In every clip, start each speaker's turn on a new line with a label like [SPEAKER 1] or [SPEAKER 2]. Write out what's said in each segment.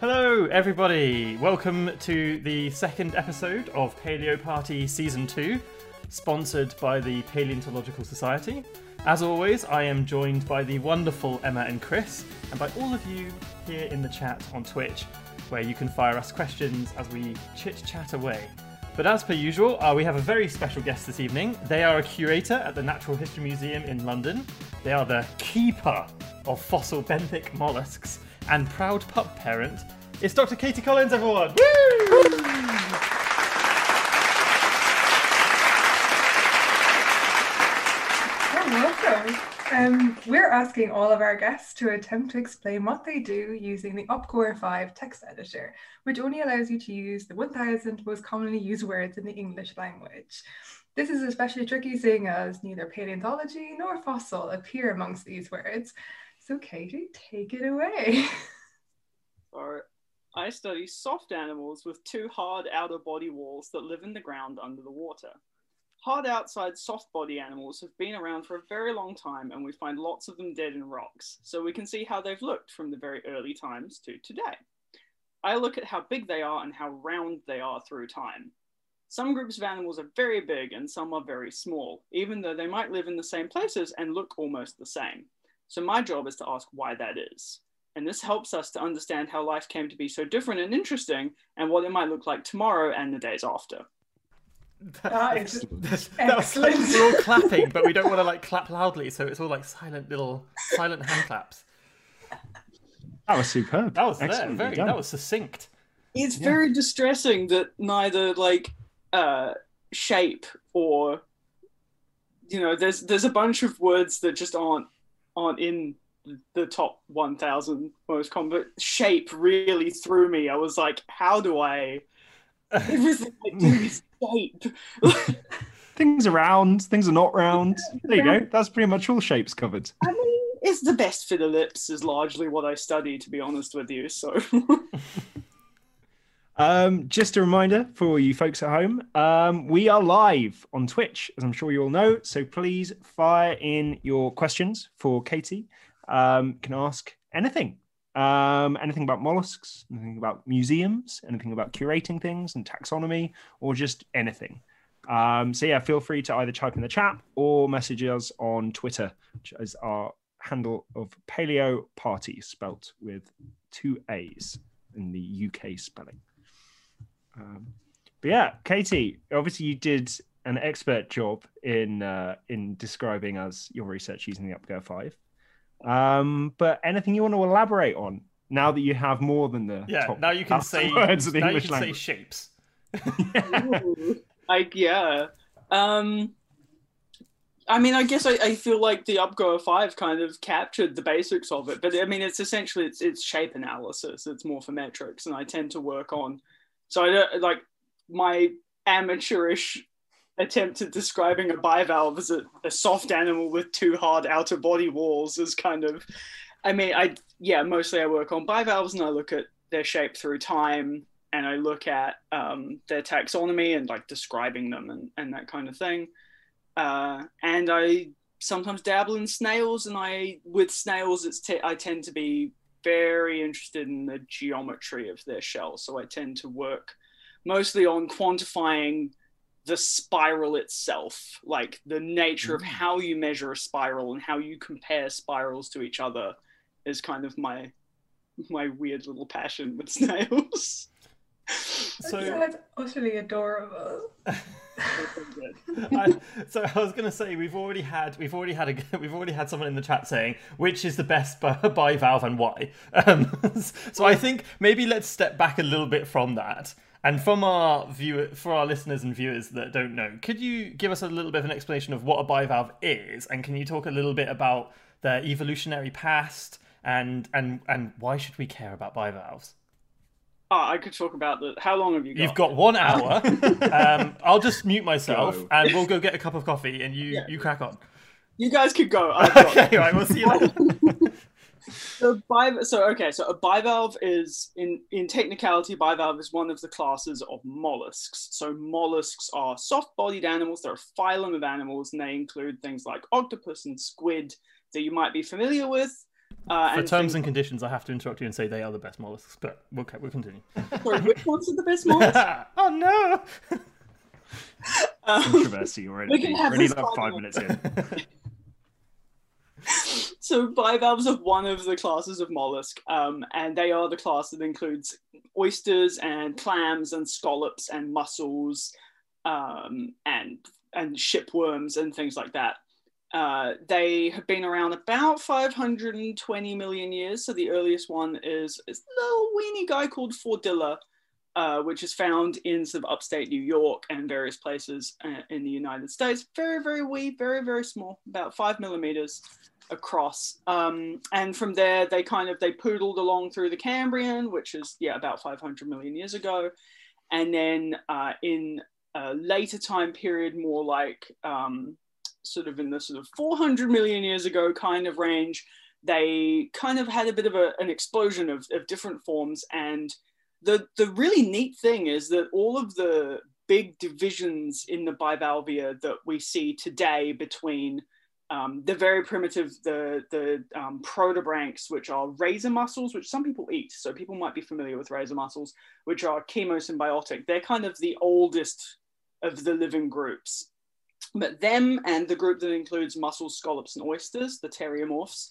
[SPEAKER 1] Hello, everybody. Welcome to the second episode of Paleo Party Season 2, sponsored by the Paleontological Society. As always, I am joined by the wonderful Emma and Chris, and by all of you here in the chat on Twitch, where you can fire us questions as we chit chat away. But as per usual, uh, we have a very special guest this evening. They are a curator at the Natural History Museum in London. They are the keeper of fossil benthic mollusks and proud pup parent. It's Dr. Katie Collins, everyone! Woo!
[SPEAKER 2] Um, we're asking all of our guests to attempt to explain what they do using the Up-Goer 5 text editor, which only allows you to use the 1000 most commonly used words in the English language. This is especially tricky seeing as neither paleontology nor fossil appear amongst these words. So Katie, take it away.
[SPEAKER 3] So I study soft animals with two hard outer body walls that live in the ground under the water. Hard outside soft body animals have been around for a very long time and we find lots of them dead in rocks, so we can see how they've looked from the very early times to today. I look at how big they are and how round they are through time. Some groups of animals are very big and some are very small, even though they might live in the same places and look almost the same. So my job is to ask why that is. And this helps us to understand how life came to be so different and interesting and what it might look like tomorrow and the days after.
[SPEAKER 2] That is
[SPEAKER 1] That, that was like,
[SPEAKER 2] excellent.
[SPEAKER 1] we're all clapping, but we don't want to like clap loudly, so it's all like silent little silent hand claps.
[SPEAKER 4] That was superb.
[SPEAKER 1] That was there, very.
[SPEAKER 4] done.
[SPEAKER 1] That was succinct.
[SPEAKER 3] It's
[SPEAKER 4] Yeah.
[SPEAKER 3] very distressing that neither like uh, shape or you know there's there's a bunch of words that just aren't aren't in the top 1000 most common but shape really threw me i was like how do i everything shape
[SPEAKER 4] Things are round, things are not round. There you go. That's pretty much all shapes covered.
[SPEAKER 3] I mean, it's the best for the lips is largely what I study, to be honest with you. So
[SPEAKER 4] Um, just a reminder for you folks at home, um, we are live on Twitch, as I'm sure you all know. So please fire in your questions for Katie. Um, you can ask anything. Um, anything about mollusks, anything about museums, anything about curating things and taxonomy, or just anything. Um, so yeah, feel free to either type in the chat or message us on Twitter, which is our handle of Paleo Party, spelt with two A's in the UK spelling. Um, but yeah, Katie, obviously you did an expert job in uh, in describing us your research using the Up-Goer Five. Um, but anything you want to elaborate on now that you have more than the
[SPEAKER 1] Yeah.
[SPEAKER 4] top
[SPEAKER 1] now you can say.
[SPEAKER 4] words of the
[SPEAKER 1] now you
[SPEAKER 4] English
[SPEAKER 1] can say
[SPEAKER 4] language?
[SPEAKER 1] shapes.
[SPEAKER 3] like yeah um i mean i guess i, I feel like the Up-Goer 5 kind of captured the basics of it but i mean it's essentially it's, it's shape analysis it's morphometrics and i tend to work on so i don't like my amateurish attempt at describing a bivalve as a, a soft animal with two hard outer body walls is kind of i mean i yeah mostly i work on bivalves and i look at their shape through time and I look at um, their taxonomy and like describing them and, and that kind of thing. Uh, and I sometimes dabble in snails, and I with snails, it's t- I tend to be very interested in the geometry of their shell. So I tend to work mostly on quantifying the spiral itself, like the nature of
[SPEAKER 4] Mm.
[SPEAKER 3] how you measure a spiral and how you compare spirals to each other, is kind of my my weird little passion with snails.
[SPEAKER 1] So.
[SPEAKER 2] That's utterly adorable.
[SPEAKER 1] I, so I was going to say we've already had we've already had a we've already had someone in the chat saying which is the best bi- bivalve and why. Um, so I think maybe let's step back a little bit from that. And from our viewer, for our listeners and viewers that don't know, could you give us a little bit of an explanation of what a bivalve is, and can you talk a little bit about their evolutionary past and and and why should we care about bivalves?
[SPEAKER 3] Ah, I could talk about the. How long have you got?
[SPEAKER 1] You've got one hour. um, I'll just mute myself,
[SPEAKER 4] Go.
[SPEAKER 1] and we'll go get a cup of coffee, and you
[SPEAKER 3] Yeah.
[SPEAKER 1] you crack on.
[SPEAKER 3] You guys could go.
[SPEAKER 1] Okay, right. We'll see you later.
[SPEAKER 3] So, biv- so okay, so a bivalve is in in technicality, bivalve is one of the classes of mollusks. So mollusks are soft-bodied animals. They're a phylum of animals, and they include things like octopus and squid that you might be familiar with. Uh,
[SPEAKER 1] For
[SPEAKER 3] and
[SPEAKER 1] terms and conditions, I have to interrupt you and say they are the best mollusks, but we'll, we'll continue.
[SPEAKER 3] Sorry, which ones are the best ones?
[SPEAKER 1] oh no!
[SPEAKER 3] Um,
[SPEAKER 4] Controversy already.
[SPEAKER 3] We can have
[SPEAKER 4] already
[SPEAKER 3] this
[SPEAKER 4] five minutes in.
[SPEAKER 3] so bivalves are one of the classes of mollusk, um, and they are the class that includes oysters and clams and scallops and mussels um, and and shipworms and things like that. Uh, they have been around about 520 million years. So the earliest one is, is a little weeny guy called Fordilla, uh, which is found in sort of upstate New York and various places uh, in the United States. Very, very wee, very, very small, about five millimeters across. Um, and from there, they kind of they poodled along through the Cambrian, which is yeah about 500 million years ago, and then uh, in a later time period, more like um, sort of in the sort of 400 million years ago kind of range, they kind of had a bit of a, an explosion of, of different forms. And the the really neat thing is that all of the big divisions in the bivalvia that we see today between um, the very primitive the the um, protobranchs which are razor mussels which some people eat so people might be familiar with razor mussels which are chemosymbiotic they're kind of the oldest of the living groups but them and the group that includes mussels scallops and oysters the pteriomorphs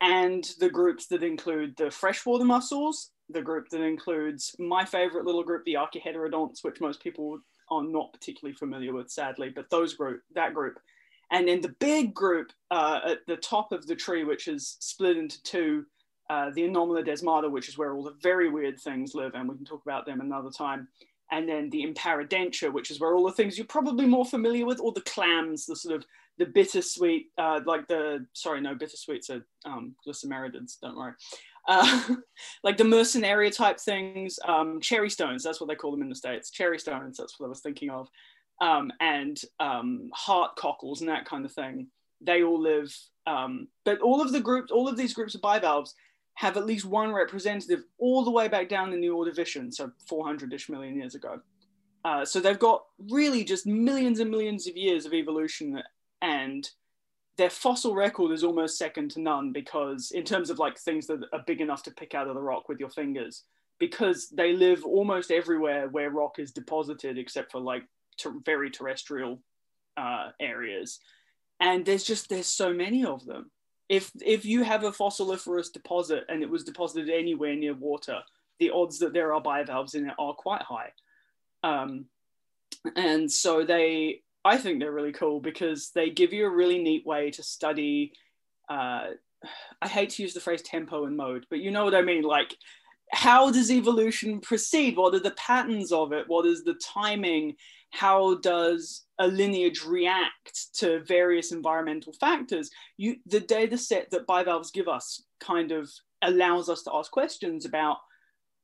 [SPEAKER 3] and the groups that include the freshwater mussels, the group that includes my favorite little group, the Archiheterodonts, which most people are not particularly familiar with, sadly, but those group, that group. And then the big group uh, at the top of the tree, which is split into two, uh, the Anomalodesmata, which is where all the very weird things live, and we can talk about them another time. And then the Imparidentia, which is where all the things you're probably more familiar with, or the clams, the sort of the bittersweet, uh, like the sorry, no, bittersweets are um, glycymeridids. Don't worry. Uh, like the mercenaria type things, um, cherry stones. That's what they call them in the states. Cherry stones. That's what I was thinking of. Um, and um, heart cockles and that kind of thing. They all live, um, but all of the groups, all of these groups of bivalves have at least one representative all the way back down in the Ordovician, so 400-ish million years ago. Uh, so they've got really just millions and millions of years of evolution and their fossil record is almost second to none because in terms of like things that are big enough to pick out of the rock with your fingers because they live almost everywhere where rock is deposited except for like ter- very terrestrial uh, areas and there's just there's so many of them if if you have a fossiliferous deposit and it was deposited anywhere near water the odds that there are bivalves in it are quite high um, and so they I think they're really cool because they give you a really neat way to study. Uh, I hate to use the phrase tempo and mode, but you know what I mean. Like, how does evolution proceed? What are the patterns of it? What is the timing? How does a lineage react to various environmental factors? You, the data set that bivalves give us kind of allows us to ask questions about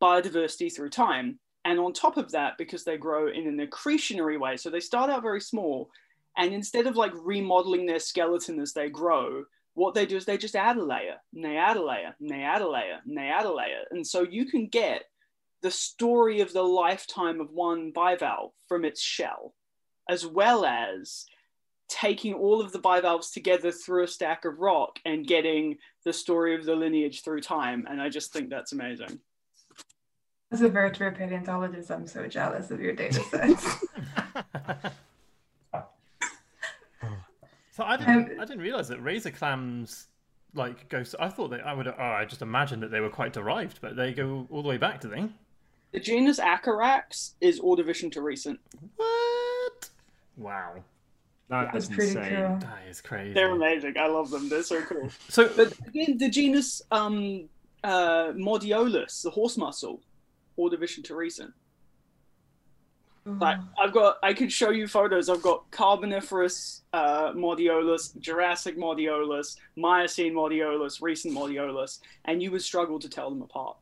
[SPEAKER 3] biodiversity through time. And on top of that, because they grow in an accretionary way, so they start out very small, and instead of like remodeling their skeleton as they grow, what they do is they just add a layer, and they add a layer, and they add a layer, and they add a layer. And so you can get the story of the lifetime of one bivalve from its shell, as well as taking all of the bivalves together through a stack of rock and getting the story of the lineage through time. And I just think that's amazing.
[SPEAKER 2] As a vertebrate paleontologist, I'm so jealous of your data sets.
[SPEAKER 1] so I didn't,
[SPEAKER 2] Um,
[SPEAKER 1] I didn't realize that razor clams like go. So I thought that I would. Oh, I just imagined that they were quite derived, but they go all the way back, do they?
[SPEAKER 3] The genus Acarax is Ordovician to recent.
[SPEAKER 1] What? Wow,
[SPEAKER 4] That
[SPEAKER 2] That's
[SPEAKER 4] is
[SPEAKER 2] pretty
[SPEAKER 4] insane.
[SPEAKER 2] cool.
[SPEAKER 1] that is crazy.
[SPEAKER 3] They're amazing. I love them. They're so cool.
[SPEAKER 1] So,
[SPEAKER 3] But again, the genus um, uh, Modiolus, the horse mussel, Ordovician to recent. Like I've got, I could show you photos. I've got Carboniferous uh, Modiolus, Jurassic Modiolus, Miocene Modiolus, recent Modiolus, and you would struggle to tell them apart.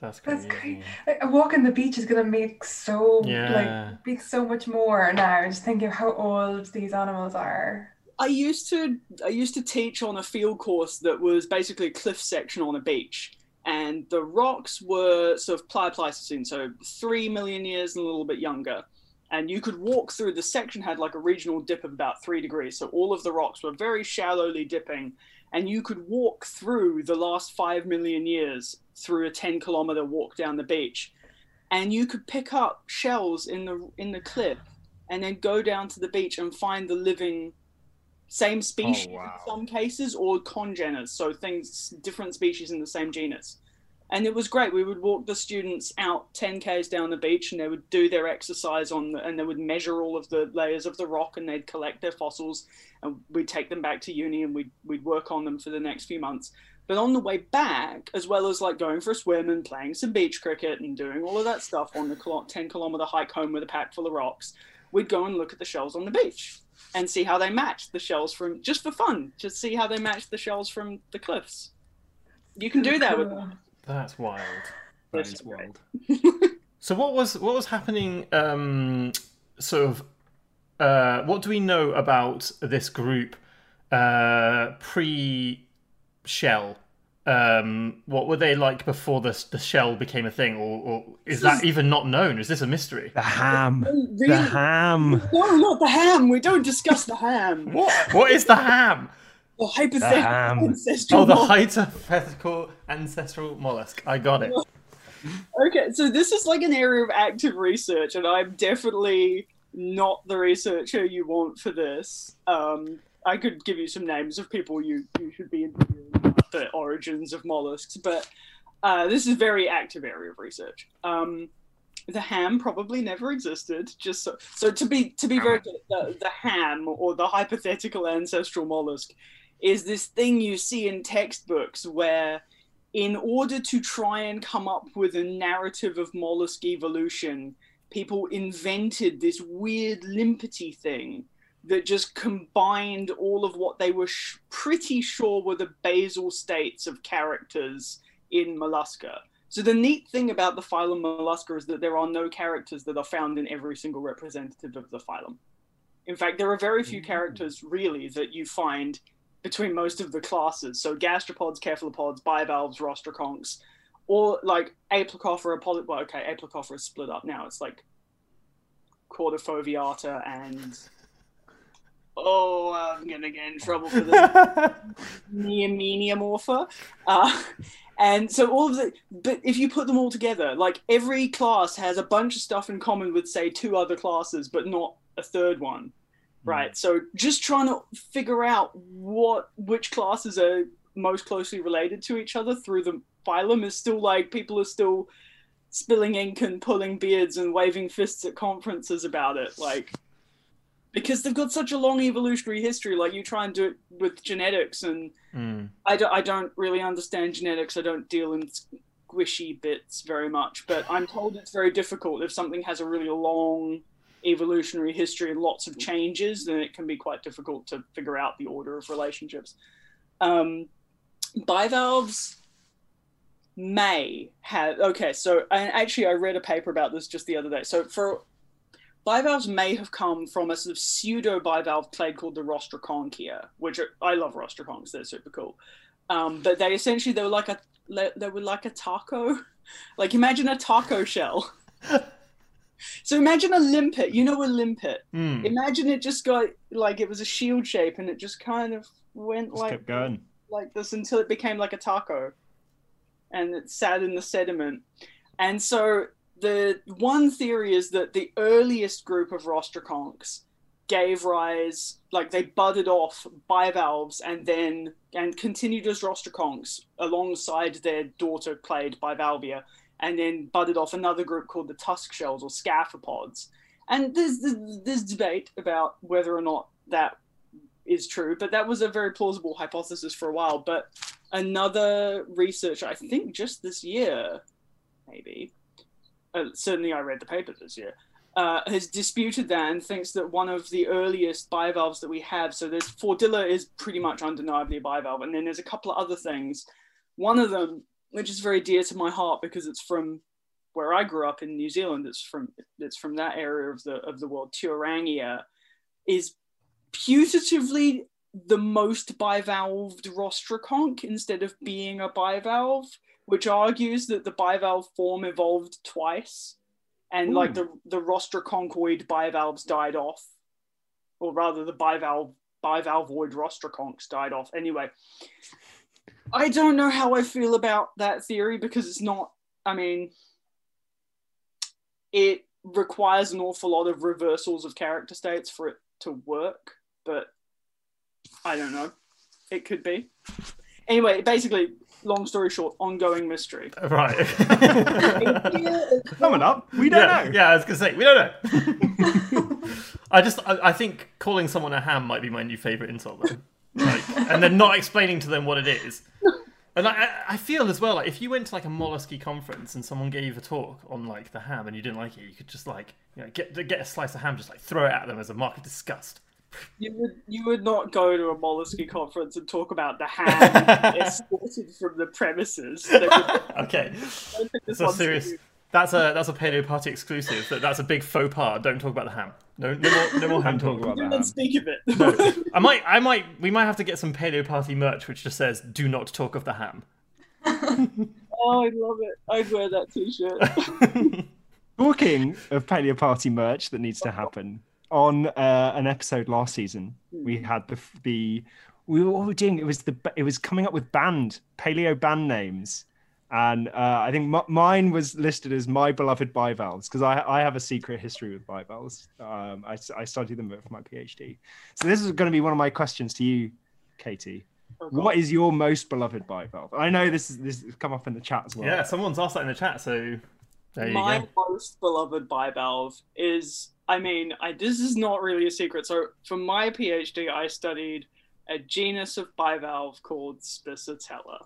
[SPEAKER 1] That's
[SPEAKER 2] That's
[SPEAKER 1] crazy.
[SPEAKER 2] great. A walk on the beach is gonna make so
[SPEAKER 1] Yeah.
[SPEAKER 2] like make so much more now. Just thinking of how old these animals are.
[SPEAKER 3] I used to I used to teach on a field course that was basically a cliff section on a beach, and the rocks were sort of Pleistocene, so three million years and a little bit younger. And you could walk through the section had like a regional dip of about three degrees, so all of the rocks were very shallowly dipping, and you could walk through the last five million years through a 10 kilometer walk down the beach. And you could pick up shells in the in the cliff and then go down to the beach and find the living same oh, species
[SPEAKER 4] Oh, wow.
[SPEAKER 3] in some cases or congeners. So things different species in the same genus. And it was great. We would walk the students out 10 k's down the beach and they would do their exercise on the, and they would measure all of the layers of the rock and they'd collect their fossils and we'd take them back to uni and we'd, we'd work on them for the next few months but on the way back as well as like going for a swim and playing some beach cricket and doing all of that stuff on the 10 kilometer hike home with a pack full of rocks we'd go and look at the shells on the beach and see how they matched the shells from just for fun just see how they matched the shells from the cliffs you can do that with
[SPEAKER 2] Cool.
[SPEAKER 1] That's wild.
[SPEAKER 4] That
[SPEAKER 3] That's
[SPEAKER 4] is wild.
[SPEAKER 1] So what was what was happening? Um, sort of. Uh, what do we know about this group uh, pre-shell? Um, what were they like before the the shell became a thing, or, or is that even not known? Is this a mystery?
[SPEAKER 4] The ham.
[SPEAKER 3] Oh,
[SPEAKER 4] The ham.
[SPEAKER 3] no not the ham we don't discuss the ham
[SPEAKER 1] What what is the ham?
[SPEAKER 3] the hypothetical
[SPEAKER 4] ham.
[SPEAKER 3] ancestral
[SPEAKER 1] Oh, the
[SPEAKER 3] model.
[SPEAKER 1] hypothetical ancestral mollusk. I got it.
[SPEAKER 3] Okay, so this is like an area of active research, and I'm definitely not the researcher you want for this. Um, I could give you some names of people you, you should be interviewing about the origins of mollusks, but uh, this is a very active area of research. Um, the ham probably never existed. Just so, so to be to be very the, the ham or the hypothetical ancestral mollusk is this thing you see in textbooks where in order to try and come up with a narrative of mollusk evolution, people invented this weird limpety thing that just combined all of what they were sh- pretty sure were the basal states of characters in Mollusca. So the neat thing about the phylum Mollusca is that there are no characters that are found in every single representative of the phylum. In fact, there are very few mm. characters really that you find between most of the classes. So gastropods, cephalopods, bivalves, rostroconchs, or like Aplacophora, poly- well, okay, Aplacophora is split up now. It's like Caudofoveata and oh, I'm gonna get in trouble for this. Neomeniomorpha. Uh, and so all of the, but if you put them all together, like every class has a bunch of stuff in common with, say, two other classes, but not a third one, right? So just trying to figure out what which classes are most closely related to each other through the phylum is still like people are still spilling ink and pulling beards and waving fists at conferences about it, like because they've got such a long evolutionary history. Like you try and do it with genetics, and
[SPEAKER 1] Mm.
[SPEAKER 3] I don't, I don't really understand genetics. I don't deal in squishy bits very much, but I'm told it's very difficult if something has a really long evolutionary history and lots of changes, then it can be quite difficult to figure out the order of relationships. Um, bivalves may have okay so and actually i read a paper about this just the other day so for bivalves may have come from a sort of pseudo bivalve clade called the rostroconchia which are, i love rostroconchs they're super cool. Um, but they essentially they were like a they were like a taco. Like imagine a taco shell. So imagine a limpet you know a limpet?
[SPEAKER 1] Mm.
[SPEAKER 3] imagine it just got like it was a shield shape and it just kind of went
[SPEAKER 4] Just
[SPEAKER 3] like
[SPEAKER 4] kept going.
[SPEAKER 3] like this until it became like a taco. And it sat in the sediment. And so the one theory is that the earliest group of rostroconchs gave rise like they budded off bivalves and then and continued as rostroconchs alongside their daughter clade bivalvia and then budded off another group called the tusk shells or scaphopods and there's there's debate about whether or not that is true but that was a very plausible hypothesis for a while. But another researcher i think just this year maybe uh, certainly i read the paper this year uh, has disputed that and thinks that one of the earliest bivalves that we have so there's Fordilla is pretty much undeniably a bivalve. And then there's a couple of other things. One of them which is very dear to my heart because it's from where I grew up in New Zealand it's from it's from that area of the of the world Tuarangia is putatively the most bivalved rostroconch instead of being a bivalve, which argues that the bivalve form evolved twice, and like the the rostroconchoid bivalves died off, or rather the bivalve bivalvoid rostroconchs died off. Anyway, I don't know how I feel about that theory because it's not. I mean, it requires an awful lot of reversals of character states for it to work, but I don't know. It could be. Anyway, basically, long story short, ongoing mystery.
[SPEAKER 1] Right.
[SPEAKER 4] Coming up, we don't
[SPEAKER 1] yeah,
[SPEAKER 4] know.
[SPEAKER 1] yeah, I was gonna say we don't know. I just, I, I think calling someone a ham might be my new favorite insult, though. Like, and then not explaining to them what it is. And I, I- I feel as well, like if you went to like a mollusky conference and someone gave a talk on like the ham and you didn't like it, you could just like you know get get a slice of ham, just like throw it at them as a mark of disgust.
[SPEAKER 3] You would you would not go to a mollusky conference and talk about the ham escorted from the premises. They would- I
[SPEAKER 1] Okay,
[SPEAKER 3] don't think this
[SPEAKER 1] so serious. That's a that's a paleo party exclusive. That that's a big faux pas. Don't talk about the ham. No, no more, no more ham
[SPEAKER 4] Don't talk
[SPEAKER 1] talk.
[SPEAKER 4] about
[SPEAKER 3] Do
[SPEAKER 4] that.
[SPEAKER 3] not speak of it.
[SPEAKER 1] I might, I might, we might have to get some paleo party merch which just says "Do not talk of the ham."
[SPEAKER 3] oh, I love it. I'd wear that t-shirt.
[SPEAKER 4] Talking of Paleo Party merch that needs to happen on uh, an episode last season, we had the the we were what were we doing. It was the it was coming up with band paleo band names, and uh, I think m- mine was listed as my beloved bivalves because I I have a secret history with bivalves. Um, I I studied them for my PhD. So this is going to be one of my questions to you, Katie. What is your most beloved bivalve? I know this is this has come up in the chat as well.
[SPEAKER 1] yeah, someone's asked that in the chat, so there you
[SPEAKER 3] My
[SPEAKER 1] go.
[SPEAKER 3] most beloved bivalve is, I mean, I, this is not really a secret. So for my PhD, I studied a genus of bivalve called Spissatella,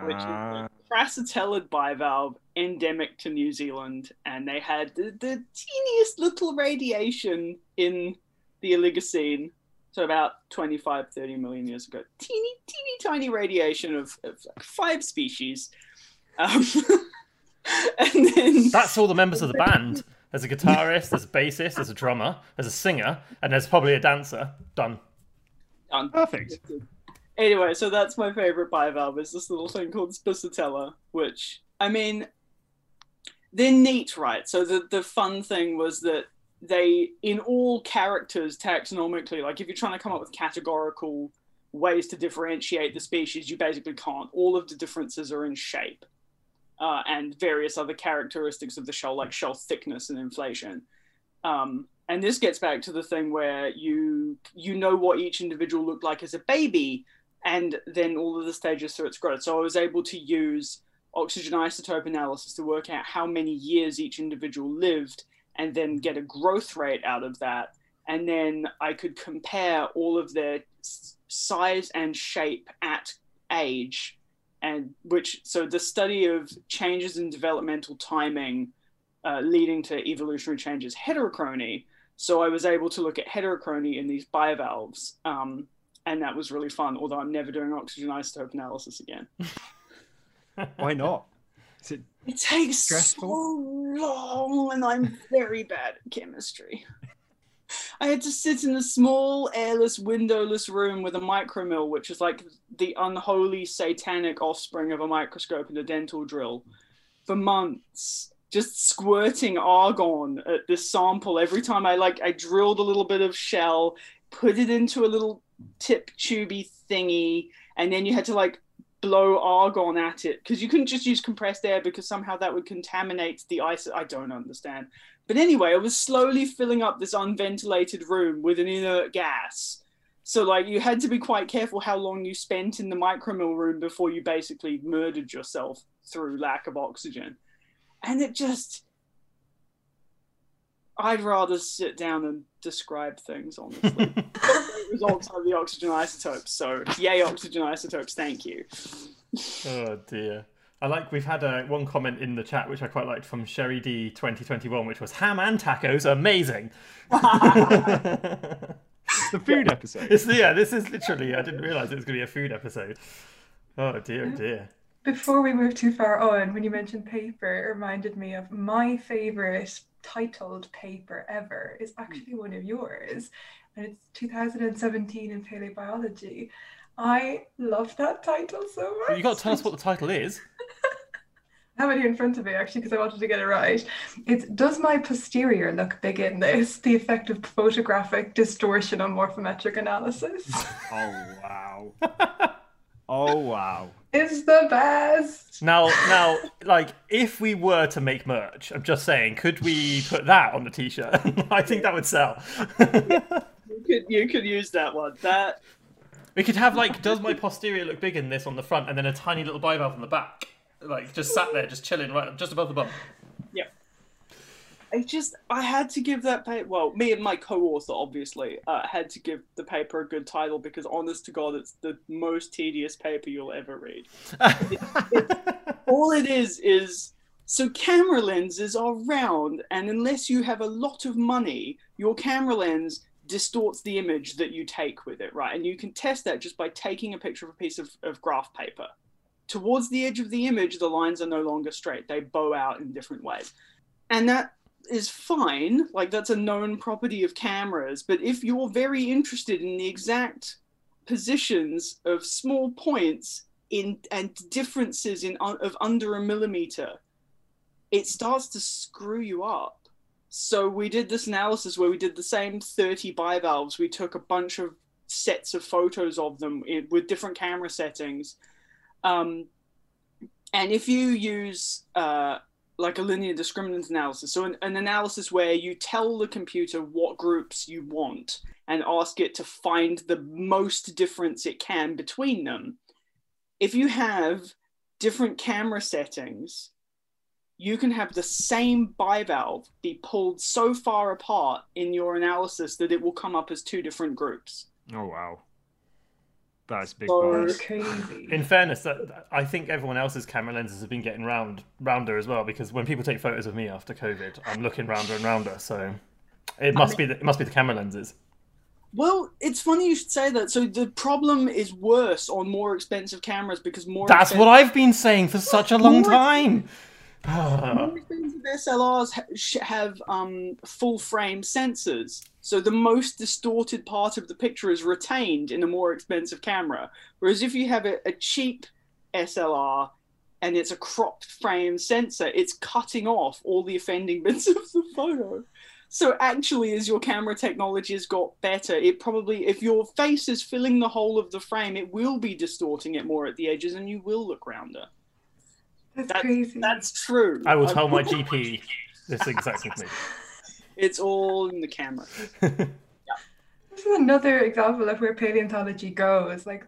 [SPEAKER 3] which
[SPEAKER 4] Ah.
[SPEAKER 3] is a crassatellid bivalve endemic to New Zealand, and they had the, the teeniest little radiation in the Oligocene. So about 25, 30 million years ago, teeny, teeny, tiny radiation of, of like five species. Um, and then
[SPEAKER 1] That's all the members of the band. There's a guitarist, there's a bassist, there's a drummer, there's a singer, and there's probably a dancer. Done.
[SPEAKER 3] done.
[SPEAKER 4] Perfect.
[SPEAKER 3] Anyway, so that's my favorite bivalve is this little thing called Spissatella, which I mean, they're neat, right? So the the fun thing was that they, in all characters taxonomically, like if you're trying to come up with categorical ways to differentiate the species, you basically can't. All of the differences are in shape uh, and various other characteristics of the shell, like shell thickness and inflation. Um, and this gets back to the thing where you you know what each individual looked like as a baby, and then all of the stages through its growth. So I was able to use oxygen isotope analysis to work out how many years each individual lived, and then get a growth rate out of that. And then I could compare all of their size and shape at age, and which so the study of changes in developmental timing uh, leading to evolutionary changes heterochrony. So I was able to look at heterochrony in these bivalves, um, and that was really fun. Although I'm never doing oxygen isotope analysis again.
[SPEAKER 4] Why not? Is it
[SPEAKER 3] It takes
[SPEAKER 4] Stressful?
[SPEAKER 3] so long, and I'm very bad at chemistry. I had to sit in a small, airless, windowless room with a micromill, which is like the unholy, satanic offspring of a microscope and a dental drill, for months, just squirting argon at this sample every time I like I drilled a little bit of shell, put it into a little tip tubey thingy, and then you had to like blow argon at it because you couldn't just use compressed air because somehow that would contaminate the ice. I don't understand. But anyway, I was slowly filling up this unventilated room with an inert gas. So like you had to be quite careful how long you spent in the micromill room before you basically murdered yourself through lack of oxygen. And it just I'd rather sit down and describe things, honestly. Results are the oxygen isotopes. So yay oxygen isotopes, thank you.
[SPEAKER 1] Oh dear. I like we've had uh, one comment in the chat which I quite liked from Sherry D 2021, which was ham and tacos, amazing.
[SPEAKER 4] the food episode?
[SPEAKER 1] It's yeah, this is literally I didn't realise it was gonna be a food episode. Oh dear, oh dear.
[SPEAKER 2] Before we move too far on, when you mentioned paper, it reminded me of my favorite titled paper ever is actually one of yours, and it's 2017 in paleobiology. I love that title so much.
[SPEAKER 1] But you got to tell us what the title is.
[SPEAKER 2] I have it here in front of me actually because I wanted to get it right. It's does my posterior look big in this? The effect of photographic distortion on morphometric analysis
[SPEAKER 4] Oh wow. oh wow.
[SPEAKER 2] is the best.
[SPEAKER 1] Now, now, like, if we were to make merch, I'm just saying, could we put that on the t-shirt? I think that would sell.
[SPEAKER 3] You could you could use that one. That
[SPEAKER 1] we could have like, does my posterior look big in this on the front, and then a tiny little bivalve on the back, like just sat there, just chilling, right, just above the bump. Yeah.
[SPEAKER 3] I just I had to give that paper. Well, me and my co-author obviously uh, had to give the paper a good title because, honest to God, it's the most tedious paper you'll ever read. All it is is so camera lenses are round, and unless you have a lot of money, your camera lens distorts the image that you take with it, right? And you can test that just by taking a picture of a piece of, of graph paper. Towards the edge of the image, the lines are no longer straight; they bow out in different ways, and that is fine. Like that's a known property of cameras. But if you're very interested in the exact positions of small points in and differences in of under a millimeter, it starts to screw you up. So we did this analysis where we did the same 30 bivalves. We took a bunch of sets of photos of them in, with different camera settings. Um, and if you use uh, like a linear discriminant analysis. So an, an, analysis where you tell the computer what groups you want and ask it to find the most difference it can between them. If you have different camera settings, you can have the same bivalve be pulled so far apart in your analysis that it will come up as two different groups.
[SPEAKER 4] Oh wow. That's big
[SPEAKER 3] So
[SPEAKER 4] bars.
[SPEAKER 2] Crazy.
[SPEAKER 1] In fairness, that, that- I think everyone else's camera lenses have been getting round rounder as well because when people take photos of me after COVID, I'm looking rounder and rounder. So it must be the, it must be the camera lenses.
[SPEAKER 3] Well, it's funny you should say that. So the problem is worse on more expensive cameras because more
[SPEAKER 1] That's
[SPEAKER 3] expensive-
[SPEAKER 1] what I've been saying for such a long
[SPEAKER 3] More-
[SPEAKER 1] time.
[SPEAKER 3] Expensive SLRs have um, full frame sensors, so the most distorted part of the picture is retained in a more expensive camera. Whereas if you have a, a cheap SLR and it's a cropped frame sensor, it's cutting off all the offending bits of the photo. So actually, as your camera technology has got better, it probably, if your face is filling the whole of the frame, it will be distorting it more at the edges, and you will look rounder.
[SPEAKER 2] That's
[SPEAKER 3] That-
[SPEAKER 2] crazy.
[SPEAKER 3] That's true.
[SPEAKER 1] I will tell my GP this exact thing.
[SPEAKER 3] It's all in the camera. yeah.
[SPEAKER 2] This is another example of where paleontology goes. Like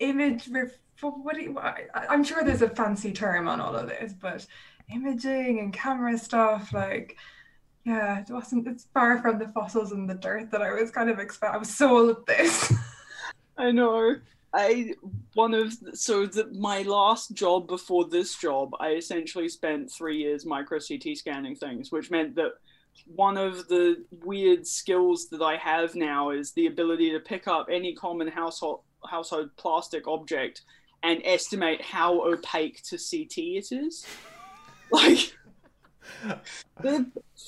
[SPEAKER 2] image, ref- what do you, I, I'm sure there's a fancy term on all of this, but imaging and camera stuff, like, yeah, it wasn't. It's far from the fossils and the dirt that I was kind of expect. I was sold at this.
[SPEAKER 3] I know. I one of so the, my last job before this job, I essentially spent three years micro CT scanning things, which meant that one of the weird skills that I have now is the ability to pick up any common household household plastic object and estimate how opaque to CT it is. Like,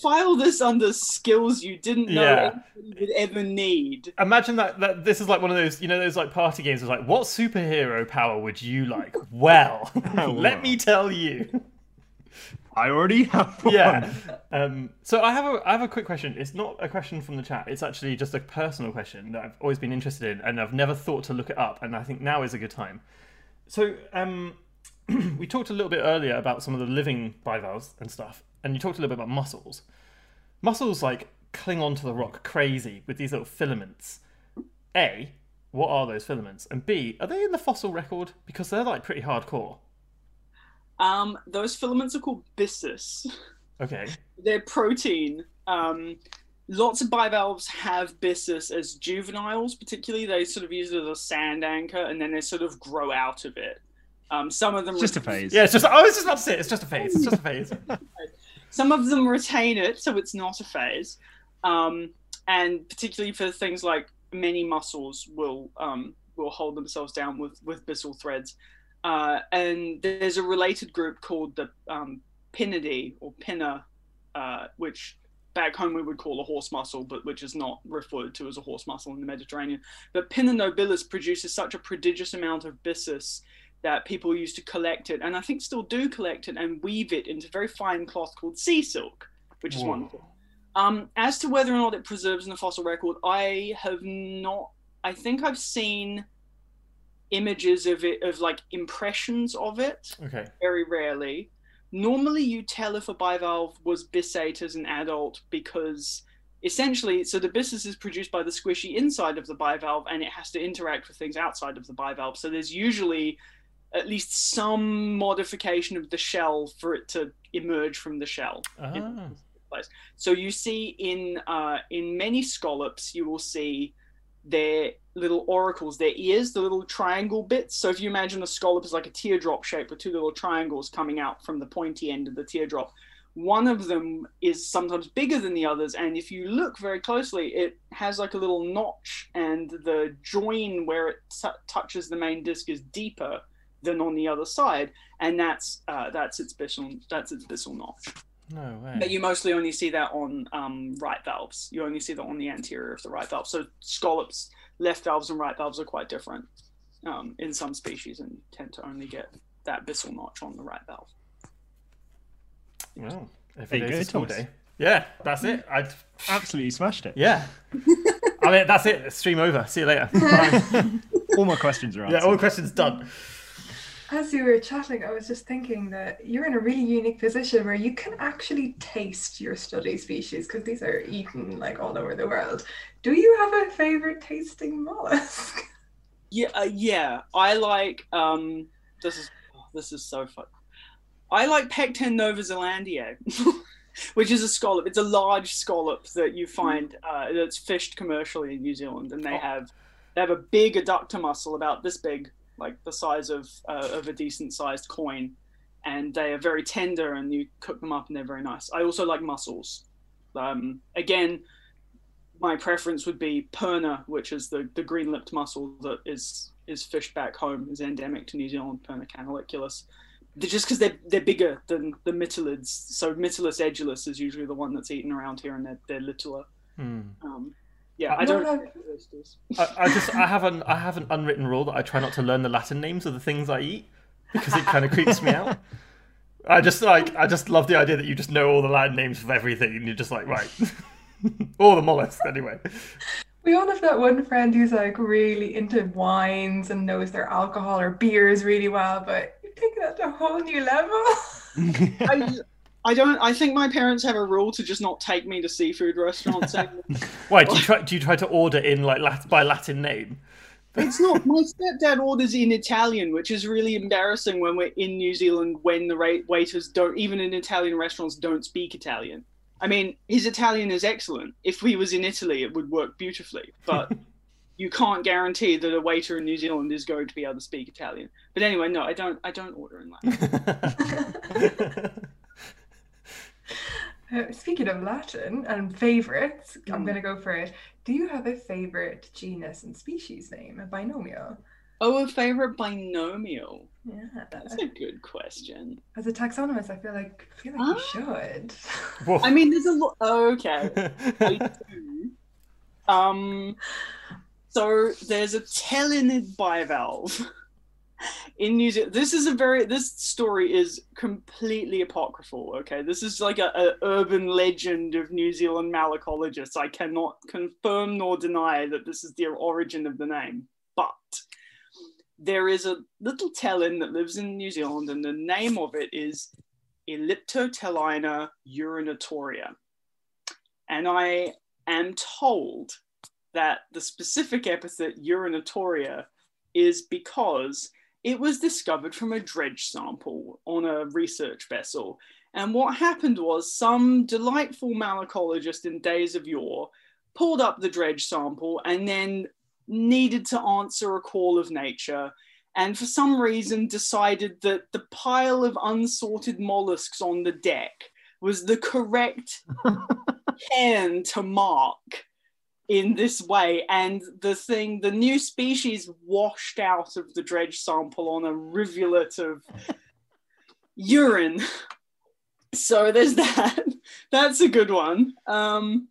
[SPEAKER 3] file this under skills you didn't know
[SPEAKER 1] Yeah.
[SPEAKER 3] anybody would ever need.
[SPEAKER 1] Imagine that, that this is like one of those, you know, those like party games. It's like, what superhero power would you like? Well, let me tell you.
[SPEAKER 4] I already have one.
[SPEAKER 1] yeah. Um, so I have a I have a quick question. It's not a question from the chat. It's actually just a personal question that I've always been interested in, and I've never thought to look it up. And I think now is a good time. So um, we talked a little bit earlier about some of the living bivalves and stuff, and you talked a little bit about mussels. Mussels like cling onto the rock crazy with these little filaments. A, what are those filaments? And B, are they in the fossil record? Because they're like pretty hardcore.
[SPEAKER 3] Um, those filaments are called byssus.
[SPEAKER 1] Okay.
[SPEAKER 3] They're protein. Um, lots of bivalves have byssus as juveniles, particularly. They sort of use it as a sand anchor, and then they sort of grow out of it. Um, some of them
[SPEAKER 4] It's just a phase.
[SPEAKER 1] Yeah, it's just I was just about to say it, it's just a phase. It's just a phase.
[SPEAKER 3] Some of them retain it, so it's not a phase. Um, and particularly for things like many mussels will um, will hold themselves down with with byssal threads. Uh, and there's a related group called the um, Pinnidae or Pinna, uh, which back home we would call a horse mussel, but which is not referred to as a horse mussel in the Mediterranean. But Pinna nobilis produces such a prodigious amount of byssus that people used to collect it, and I think still do collect it and weave it into very fine cloth called sea silk, which is
[SPEAKER 1] Whoa.
[SPEAKER 3] wonderful. Um, as to whether or not it preserves in the fossil record, I have not. I think I've seen images of it, of like impressions of it,
[SPEAKER 1] Okay.
[SPEAKER 3] very rarely. Normally, you tell if a bivalve was byssate as an adult because essentially, so the byssus is produced by the squishy inside of the bivalve and it has to interact with things outside of the bivalve. So there's usually at least some modification of the shell for it to emerge from the shell.
[SPEAKER 1] Ah.
[SPEAKER 3] So you see in uh, in many scallops, you will see their little auricles, their ears, the little triangle bits. So if you imagine a scallop is like a teardrop shape with two little triangles coming out from the pointy end of the teardrop, one of them is sometimes bigger than the others. And if you look very closely, it has like a little notch, and the join where it t- touches the main disc is deeper than on the other side, and that's uh, that's its byssal that's its byssal notch.
[SPEAKER 1] No way.
[SPEAKER 3] But you mostly only see that on um, right valves. You only see that on the anterior of the right valve. So scallops, left valves, and right valves are quite different um, in some species and tend to only get that byssal notch on the right valve.
[SPEAKER 1] Well, if
[SPEAKER 4] There
[SPEAKER 1] it
[SPEAKER 4] you
[SPEAKER 1] is
[SPEAKER 4] go,
[SPEAKER 1] a school
[SPEAKER 4] Thomas.
[SPEAKER 1] day. Yeah, that's it. I
[SPEAKER 4] Absolutely smashed it.
[SPEAKER 1] yeah. I mean, that's it. Stream over. See you later.
[SPEAKER 4] All my questions are answered.
[SPEAKER 1] yeah, all the questions done.
[SPEAKER 2] As you were chatting, I was just thinking that you're in a really unique position where you can actually taste your study species because these are eaten like all over the world. Do you have a favorite tasting mollusk?
[SPEAKER 3] Yeah, uh, yeah. I like. Um, this is oh, this is so fun. I like Pecten novaezelandiae, which is a scallop. It's a large scallop that you find uh, that's fished commercially in New Zealand, and they
[SPEAKER 1] Oh.
[SPEAKER 3] have they have a big adductor muscle about this big, like the size of uh, of a decent sized coin, and they are very tender, and you cook them up, and they're very nice. I also like mussels. Um, again, my preference would be perna, which is the, the green lipped mussel that is is fished back home, is endemic to New Zealand, perna canaliculus. They're just because they're they're bigger than the mytilids. So mytilus edulis is usually the one that's eaten around here, and they're, they're littler.
[SPEAKER 1] Hmm.
[SPEAKER 3] Um, yeah, I
[SPEAKER 1] I
[SPEAKER 3] don't.
[SPEAKER 2] don't
[SPEAKER 3] know.
[SPEAKER 1] I, I just I have an I have an unwritten rule that I try not to learn the Latin names of the things I eat because it kind of creeps me out. I just like I just love the idea that you just know all the Latin names of everything and you're just like right, all the mollusks anyway.
[SPEAKER 2] We all have that one friend who's like really into wines and knows their alcohol or beers really well, but you're taking that to a whole new level.
[SPEAKER 3] I, I don't. I think my parents have a rule to just not take me to seafood restaurants.
[SPEAKER 1] Why do you try do you try to order in like Lat- by Latin name?
[SPEAKER 3] It's not. My stepdad orders in Italian, which is really embarrassing when we're in New Zealand when the ra- waiters don't, even in Italian restaurants, don't speak Italian. I mean, his Italian is excellent. If he was in Italy, it would work beautifully. But you can't guarantee that a waiter in New Zealand is going to be able to speak Italian. But anyway, no, I don't. I don't order in Latin.
[SPEAKER 2] Uh, speaking of Latin and favorites, I'm
[SPEAKER 3] Mm.
[SPEAKER 2] going to go for it. Do you have a favorite genus and species name, a binomial?
[SPEAKER 3] Oh, a favorite binomial.
[SPEAKER 2] Yeah.
[SPEAKER 3] That's a good question.
[SPEAKER 2] As a taxonomist, I feel like I feel like you should.
[SPEAKER 1] Whoa.
[SPEAKER 3] I mean, there's a lot. Oh, okay. I do. Um, so there's a tellinid bivalve in New Zealand. This is a very this story is completely apocryphal. Okay, this is like a, a urban legend of New Zealand malacologists. I cannot confirm nor deny that this is the origin of the name, but there is a little tellin that lives in New Zealand, and the name of it is Elliptotellina urinatoria. And I am told that the specific epithet urinatoria is because it was discovered from a dredge sample on a research vessel. And what happened was some delightful malacologist in days of yore pulled up the dredge sample and then needed to answer a call of nature and for some reason decided that the pile of unsorted mollusks on the deck was the correct cairn to mark in this way and the thing the new species washed out of the dredge sample on a rivulet of urine. So there's that. That's a good one. Um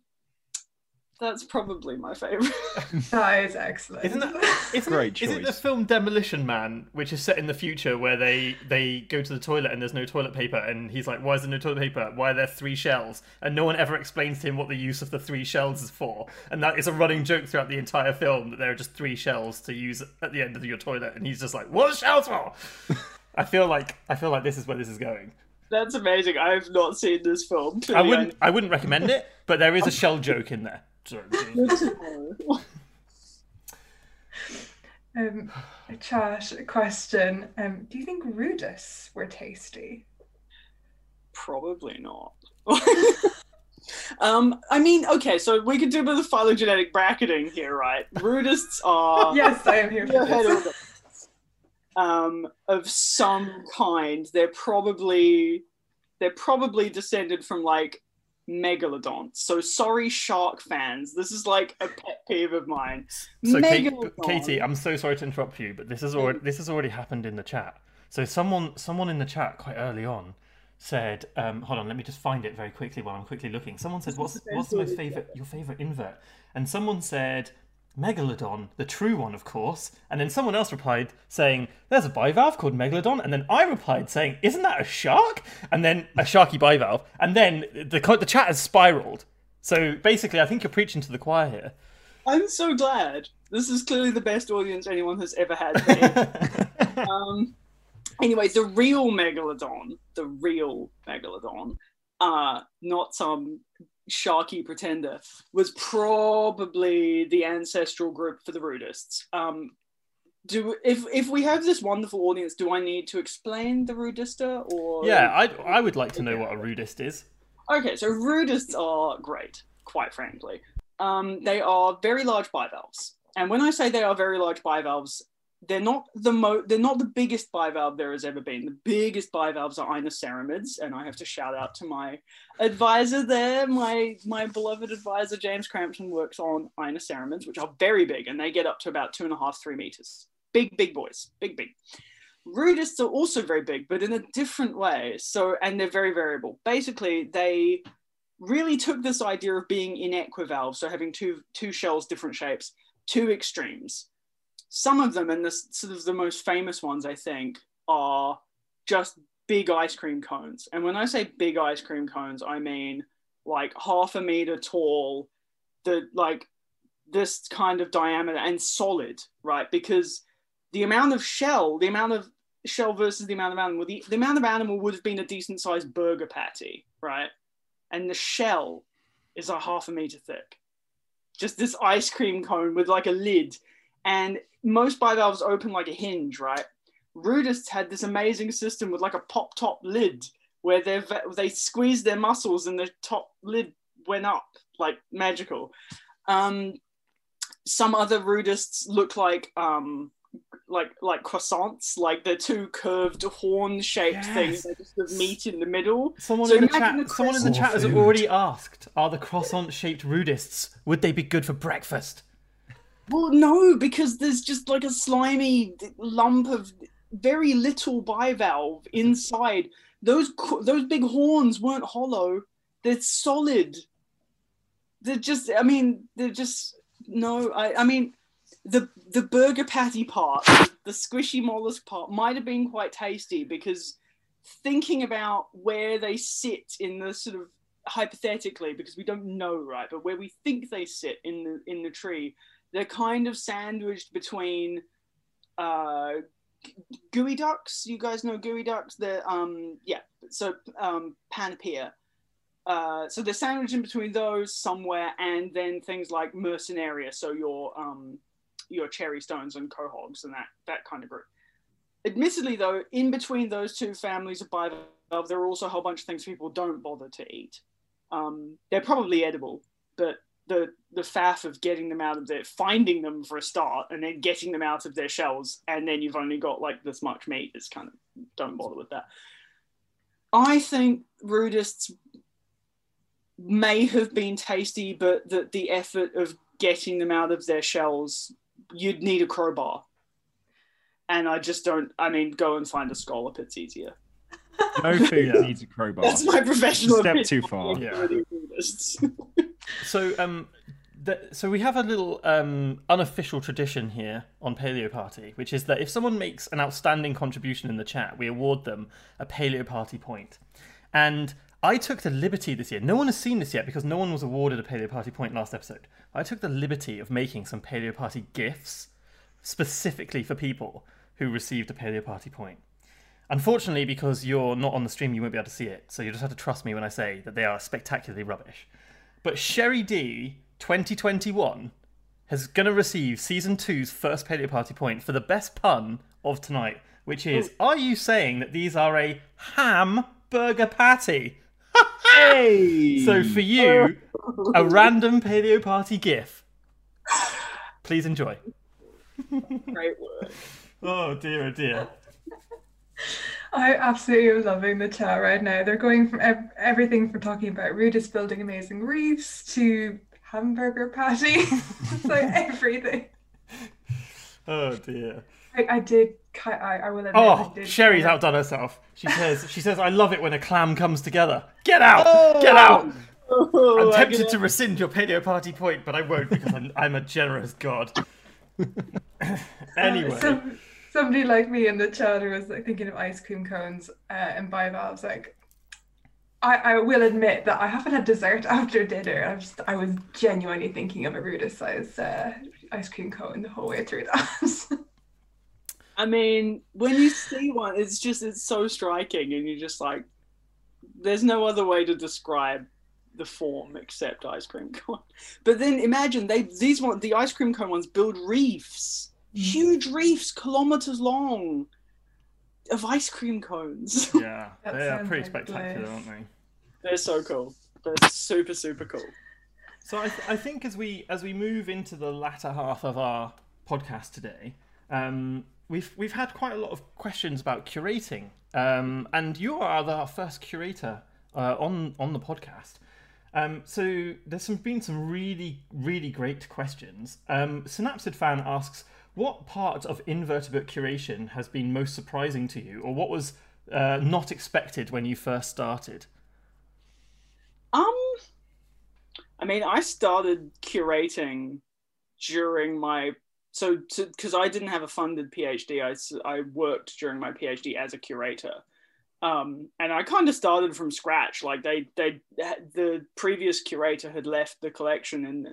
[SPEAKER 3] that's probably my favorite.
[SPEAKER 2] That is excellent.
[SPEAKER 1] Isn't that isn't
[SPEAKER 4] Great
[SPEAKER 1] it, is it the film Demolition Man, which is set in the future where they they go to the toilet and there's no toilet paper and he's like, Why is there no toilet paper? Why are there three shells? And no one ever explains to him what the use of the three shells is for. And that is a running joke throughout the entire film that there are just three shells to use at the end of your toilet and he's just like, What are shells for? I feel like I feel like this is where this is going.
[SPEAKER 3] That's amazing. I have not seen this film.
[SPEAKER 1] I wouldn't I wouldn't recommend it, but there is a shell joke in there. Sorry.
[SPEAKER 3] know.
[SPEAKER 2] Um, a chat a question. Um, do you think rudists were tasty?
[SPEAKER 3] Probably not. um, I mean, okay, so we could do a bit of phylogenetic bracketing here, right? Rudists are
[SPEAKER 2] yes, I am here for this.
[SPEAKER 3] of um, of some kind. They're probably they're probably descended from like megalodons. So sorry, shark fans. This is like a pet peeve of mine.
[SPEAKER 1] So, Kate,
[SPEAKER 3] Megalodon.
[SPEAKER 1] Katie, I'm so sorry to interrupt you, but this is already this has already happened in the chat. So someone someone in the chat quite early on said, um, "Hold on, let me just find it very quickly while I'm quickly looking." Someone said, "What's what's the most favorite your favorite invert?" And someone said, "Megalodon, the true one, of course." And then someone else replied saying, "There's a bivalve called Megalodon." And then I replied saying, "Isn't that a shark?" And then a sharky bivalve. And then the the chat has spiraled. So basically, I think you're preaching to the choir here.
[SPEAKER 3] I'm so glad. This is clearly the best audience anyone has ever had. um, anyway, the real megalodon, the real megalodon, uh, not some sharky pretender, was probably the ancestral group for the rudists. Um, do if if we have this wonderful audience, do I need to explain the rudista or
[SPEAKER 1] Yeah, I I would like to know what a rudist is.
[SPEAKER 3] Okay, so rudists are great, quite frankly. Um, they are very large bivalves, and when I say they are very large bivalves, they're not the mo- they're not the biggest bivalve there has ever been. The biggest bivalves are inoceramids, and I have to shout out to my advisor there, my my beloved advisor James Crampton works on inoceramids, which are very big, and they get up to about two and a half, three meters. Big, big boys, big, big. Rudists are also very big, but in a different way. So, and they're very variable. Basically, they really took this idea of being inequivalve, so having two two shells, different shapes, two extremes. Some of them, and the sort of the most famous ones, I think, are just big ice cream cones. And when I say big ice cream cones, I mean like half a meter tall, the like this kind of diameter and solid, right? Because the amount of shell, the amount of shell versus the amount of animal, the, the amount of animal would have been a decent sized burger patty, right? And the shell is a half a meter thick. Just this ice cream cone with like a lid. And most bivalves open like a hinge, right? Rudists had this amazing system with like a pop top lid where they they squeezed their muscles and the top lid went up like magical. Um, some other rudists look like um, like like croissants, like the two curved horn shaped
[SPEAKER 1] Yes.
[SPEAKER 3] things that just have meat in the middle.
[SPEAKER 1] Someone
[SPEAKER 3] So
[SPEAKER 1] in the chat.
[SPEAKER 3] the
[SPEAKER 1] Someone in the chat has already asked: Are the croissant-shaped rudists? Would they be good for breakfast?
[SPEAKER 3] Well, no, because there's just like a slimy lump of very little bivalve mm-hmm. inside. Those those big horns weren't hollow; they're solid. They're just. I mean, they're just. No, I. I mean, the the burger patty part, the squishy mollusk part, might have been quite tasty because thinking about where they sit in the sort of hypothetically, because we don't know, right? But where we think they sit in the in the tree, they're kind of sandwiched between uh, geoducks. You guys know geoducks? They're um yeah. So um. Uh, so they're sandwiched in between those somewhere, and then things like mercenaria. So your um your cherry stones and quahogs and that that kind of group. Admittedly, though, in between those two families of bivalve, there are also a whole bunch of things people don't bother to eat. Um, they're probably edible, but the the faff of getting them out of their finding them for a start and then getting them out of their shells and then you've only got like this much meat is kind of don't bother with that i think rudists may have been tasty but that the effort of getting them out of their shells you'd need a crowbar and i just don't i mean go and find a scallop it's easier
[SPEAKER 4] No food
[SPEAKER 1] Yeah.
[SPEAKER 4] needs a crowbar.
[SPEAKER 3] that's my professional
[SPEAKER 4] Step
[SPEAKER 3] opinion.
[SPEAKER 4] too far.
[SPEAKER 3] on
[SPEAKER 1] Yeah. So, um, that, so we have a little um, unofficial tradition here on Paleo Party, which is that if someone makes an outstanding contribution in the chat, we award them a Paleo Party point. And I took the liberty this year. No one has seen this yet because no one was awarded a Paleo Party point last episode. I took the liberty of making some Paleo Party gifts specifically for people who received a Paleo Party point. Unfortunately, because you're not on the stream, you won't be able to see it. So you just have to trust me when I say that they are spectacularly rubbish. But Sherry D 2021 is going to receive season two's first Paleo Party point for the best pun of tonight, which is Are you saying that these are a ham burger patty?
[SPEAKER 4] Hey!
[SPEAKER 1] So for you, a random Paleo Party gif. Please enjoy.
[SPEAKER 3] Great work.
[SPEAKER 1] Oh dear, oh dear.
[SPEAKER 2] I absolutely am loving the chat right now. They're going from ev- everything from talking about rudists building amazing reefs to hamburger patty. it's like everything.
[SPEAKER 1] Oh dear.
[SPEAKER 2] I, I did. I, I will admit.
[SPEAKER 1] Oh,
[SPEAKER 2] I did
[SPEAKER 1] Sherry's outdone herself. She says, "She says I love it when a clam comes together. Get out! Get out!" I'm
[SPEAKER 3] Oh,
[SPEAKER 1] tempted
[SPEAKER 3] get-
[SPEAKER 1] to rescind your Paleo Party point, but I won't because I'm, I'm a generous god. anyway,
[SPEAKER 2] Some, somebody like me in the chat who was like thinking of ice cream cones uh, and bivalves, like. I, I will admit that I haven't had dessert after dinner. I just I was genuinely thinking of a rudist size uh, ice cream cone the whole way through that.
[SPEAKER 3] I mean, when you see one, it's just it's so striking, and you're just like, there's no other way to describe the form except ice cream cone. But then imagine they these one the ice cream cone ones build reefs, huge reefs, kilometers long, of ice cream cones.
[SPEAKER 1] yeah,
[SPEAKER 2] That
[SPEAKER 1] they are
[SPEAKER 2] sounds
[SPEAKER 1] pretty
[SPEAKER 2] like
[SPEAKER 1] spectacular,
[SPEAKER 2] bliss.
[SPEAKER 1] aren't they?
[SPEAKER 3] They're so cool. They're super super cool.
[SPEAKER 1] So I, th- I think as we as we move into the latter half of our podcast today, um, we've we've had quite a lot of questions about curating, um, and you are the first curator uh, on on the podcast. Um, so there's some been some really really great questions. Um, Synapsid fan asks, what part of invertebrate curation has been most surprising to you, or what was uh, not expected when you first started?
[SPEAKER 3] Um, I mean, I started curating during my so because I didn't have a funded PhD, I I worked during my PhD as a curator, um, and I kind of started from scratch. Like they they the previous curator had left the collection and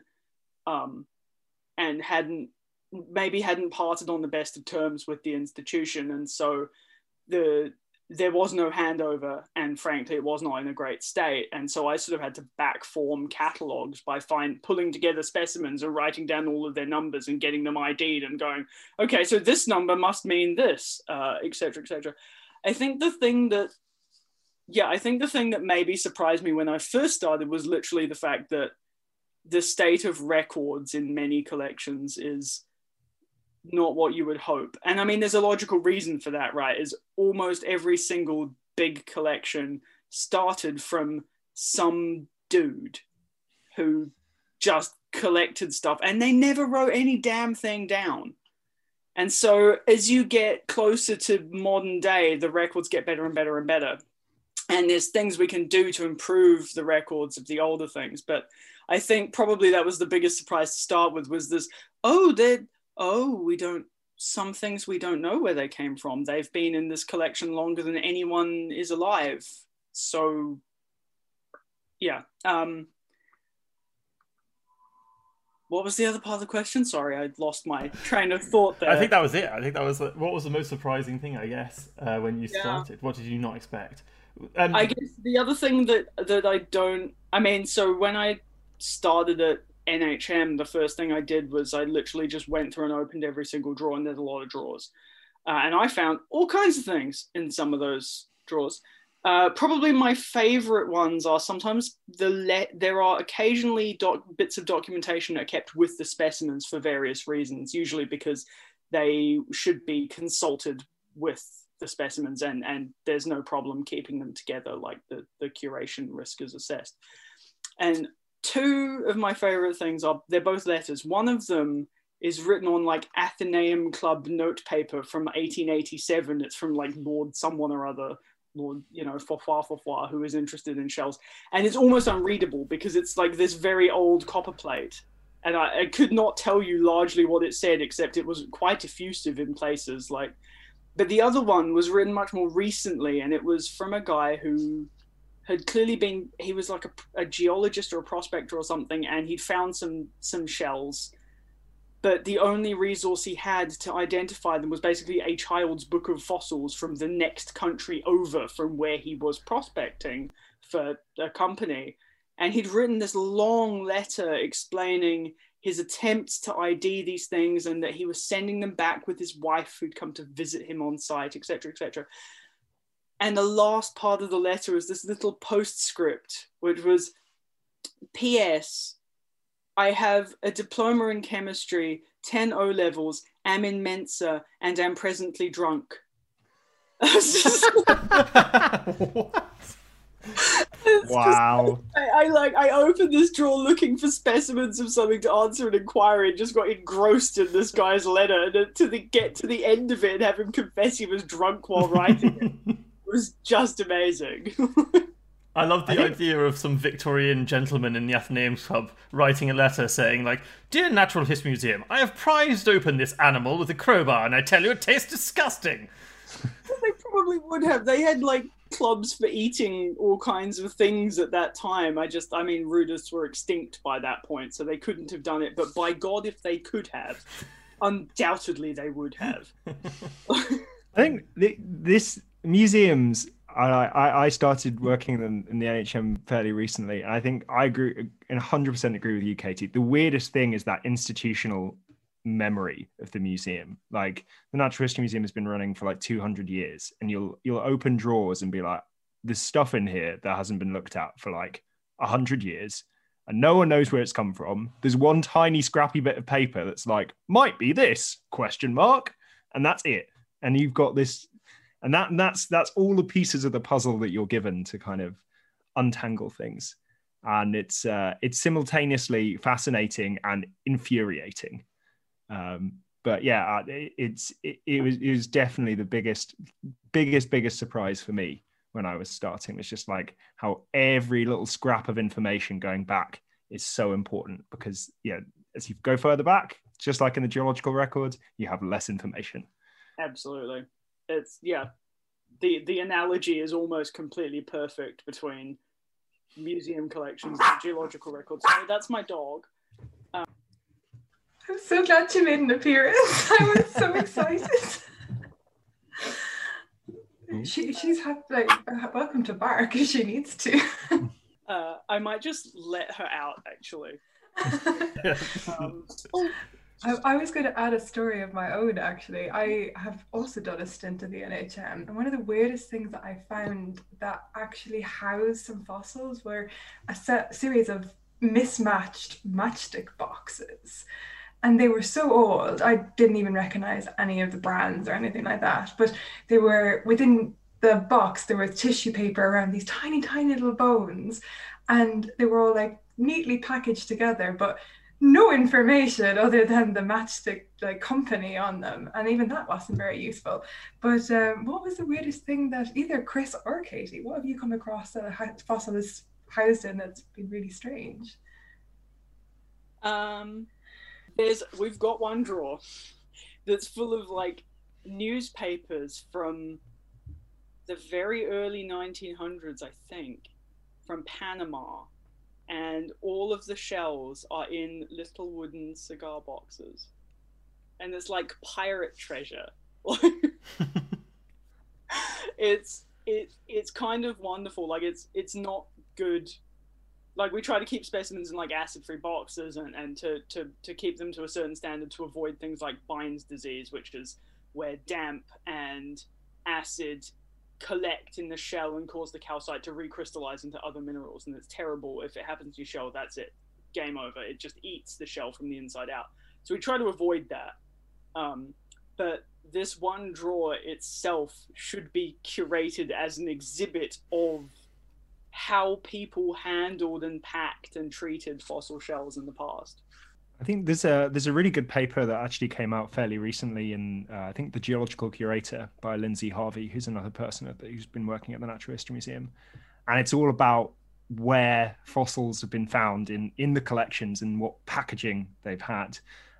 [SPEAKER 3] um, and hadn't maybe hadn't parted on the best of terms with the institution, and so the there was no handover and frankly it was not in a great state and so i sort of had to back form catalogs by find pulling together specimens and writing down all of their numbers and getting them id'd and going okay so this number must mean this uh, etc. cetera et cetera i think the thing that yeah i think the thing that maybe surprised me when i first started was literally the fact that the state of records in many collections is not what you would hope. And I mean, there's a logical reason for that, right? Is almost every single big collection started from some dude who just collected stuff and they never wrote any damn thing down. And so as you get closer to modern day, the records get better and better and better. And there's things we can do to improve the records of the older things. But I think probably that was the biggest surprise to start with was this, oh, they're oh, we don't, some things we don't know where they came from. They've been in this collection longer than anyone is alive. So, yeah. Um, what was the other part of the question? Sorry, I lost my train of thought there.
[SPEAKER 1] I think that was it. I think that was what was the most surprising thing, I guess, uh, when you
[SPEAKER 3] Yeah.
[SPEAKER 1] started. What did you not expect? Um,
[SPEAKER 3] I guess the other thing that that I don't I mean so when I started at NHM the first thing I did was I literally just went through and opened every single drawer and there's a lot of drawers. Uh, and I found all kinds of things in some of those drawers. Uh, probably my favorite ones are sometimes the le- there are occasionally doc- bits of documentation that are kept with the specimens for various reasons usually because they should be consulted with the specimens and and there's no problem keeping them together like the the curation risk is assessed. And two of my favorite things are they're both letters. One of them is written on like athenaeum club note paper from 1887 it's from like lord someone or other lord you know Fofoir Fofoir, who is interested in shells. And it's almost unreadable because it's like this very old copper plate. And I, I could not tell you largely what it said, except it was quite effusive in places. Like, but the other one was written much more recently, and it was from a guy who had clearly been he was like a, a geologist or a prospector or something, and he'd found some some shells but the only resource he had to identify them was basically a child's book of fossils from the next country over from where he was prospecting for a company. And he'd written this long letter explaining his attempts to ID these things and that he was sending them back with his wife who'd come to visit him on site, etc., etc. And the last part of the letter was this little postscript, which was P.S. I have a diploma in chemistry, 10 O levels, am in Mensa, and am presently drunk.
[SPEAKER 1] what?
[SPEAKER 4] Wow.
[SPEAKER 3] I, I, like I opened this drawer looking for specimens of something to answer an inquiry and just got engrossed in this guy's letter and to the get to the end of it and have him confess he was drunk while writing it was just amazing.
[SPEAKER 1] I love the
[SPEAKER 4] I think-
[SPEAKER 1] idea of some Victorian gentleman in the Athenaeum Club writing a letter saying, like, Dear Natural History Museum, I have prized open this animal with a crowbar, and I tell you it tastes disgusting.
[SPEAKER 3] they probably would have. They had like clubs for eating all kinds of things at that time. I just, I mean, rudists were extinct by that point, so they couldn't have done it. But by God, if they could have, undoubtedly they would have.
[SPEAKER 4] I think th- this museums. I, I started working in, in the NHM fairly recently, and I think I agree and 100% agree with you, Katie. The weirdest thing is that institutional memory of the museum. Like the Natural History Museum has been running for like 200 years, and you'll you'll open drawers and be like, "There's stuff in here that hasn't been looked at for like 100 years." And no one knows where it's come from. There's one tiny scrappy bit of paper that's like, might be this question mark, and that's it. And you've got this and that and that's that's all the pieces of the puzzle that you're given to kind of untangle things. And it's uh, it's simultaneously fascinating and infuriating. Um, but yeah uh, it, it's it, it was it was definitely the biggest biggest biggest surprise for me when i was starting. It's just like how every little scrap of information going back is so important because yeah as you go further back just like in the geological records you have less information.
[SPEAKER 3] Absolutely, it's yeah. The the analogy is almost completely perfect between museum collections and geological records. So that's my dog.
[SPEAKER 2] I'm so glad you made an appearance. I was so excited. she, she's had like uh, welcome to bark if she needs to.
[SPEAKER 3] Uh, I might just let her out actually. Um,
[SPEAKER 2] I, I was going to add a story of my own actually. I have also done a stint in the NHM, and one of the weirdest things that I found that actually housed some fossils were a set, series of mismatched matchstick boxes. And they were so old, I didn't even recognize any of the brands or anything like that. But they were within the box, there was tissue paper around these tiny, tiny little bones, and they were all like neatly packaged together. But no information other than the matchstick like company on them and even that wasn't very useful. But um, what was the weirdest thing that either chris or katie what have you come across that a fossil is housed in that's been really strange?
[SPEAKER 3] Um, there's we've got one drawer that's full of like newspapers from the very early 1900s, I think, from Panama, and all of the shells are in little wooden cigar boxes, and it's like pirate treasure. it's it it's kind of wonderful. Like it's it's not good like we try to keep specimens in like acid-free boxes and, and to, to, to keep them to a certain standard to avoid things like Byne's disease, which is where damp and acid collect in the shell and cause the calcite to recrystallize into other minerals. And it's terrible. If it happens to your shell, that's it. Game over. It just eats the shell from the inside out. So we try to avoid that. Um, but this one drawer itself should be curated as an exhibit of how people handled and packed and treated fossil shells in the past.
[SPEAKER 4] I think there's a there's a really good paper that actually came out fairly recently in uh, I think the Geological Curator by Lindsay Harvey, who's another person at the, who's been working at the Natural History Museum, and it's all about where fossils have been found in in the collections and what packaging they've had.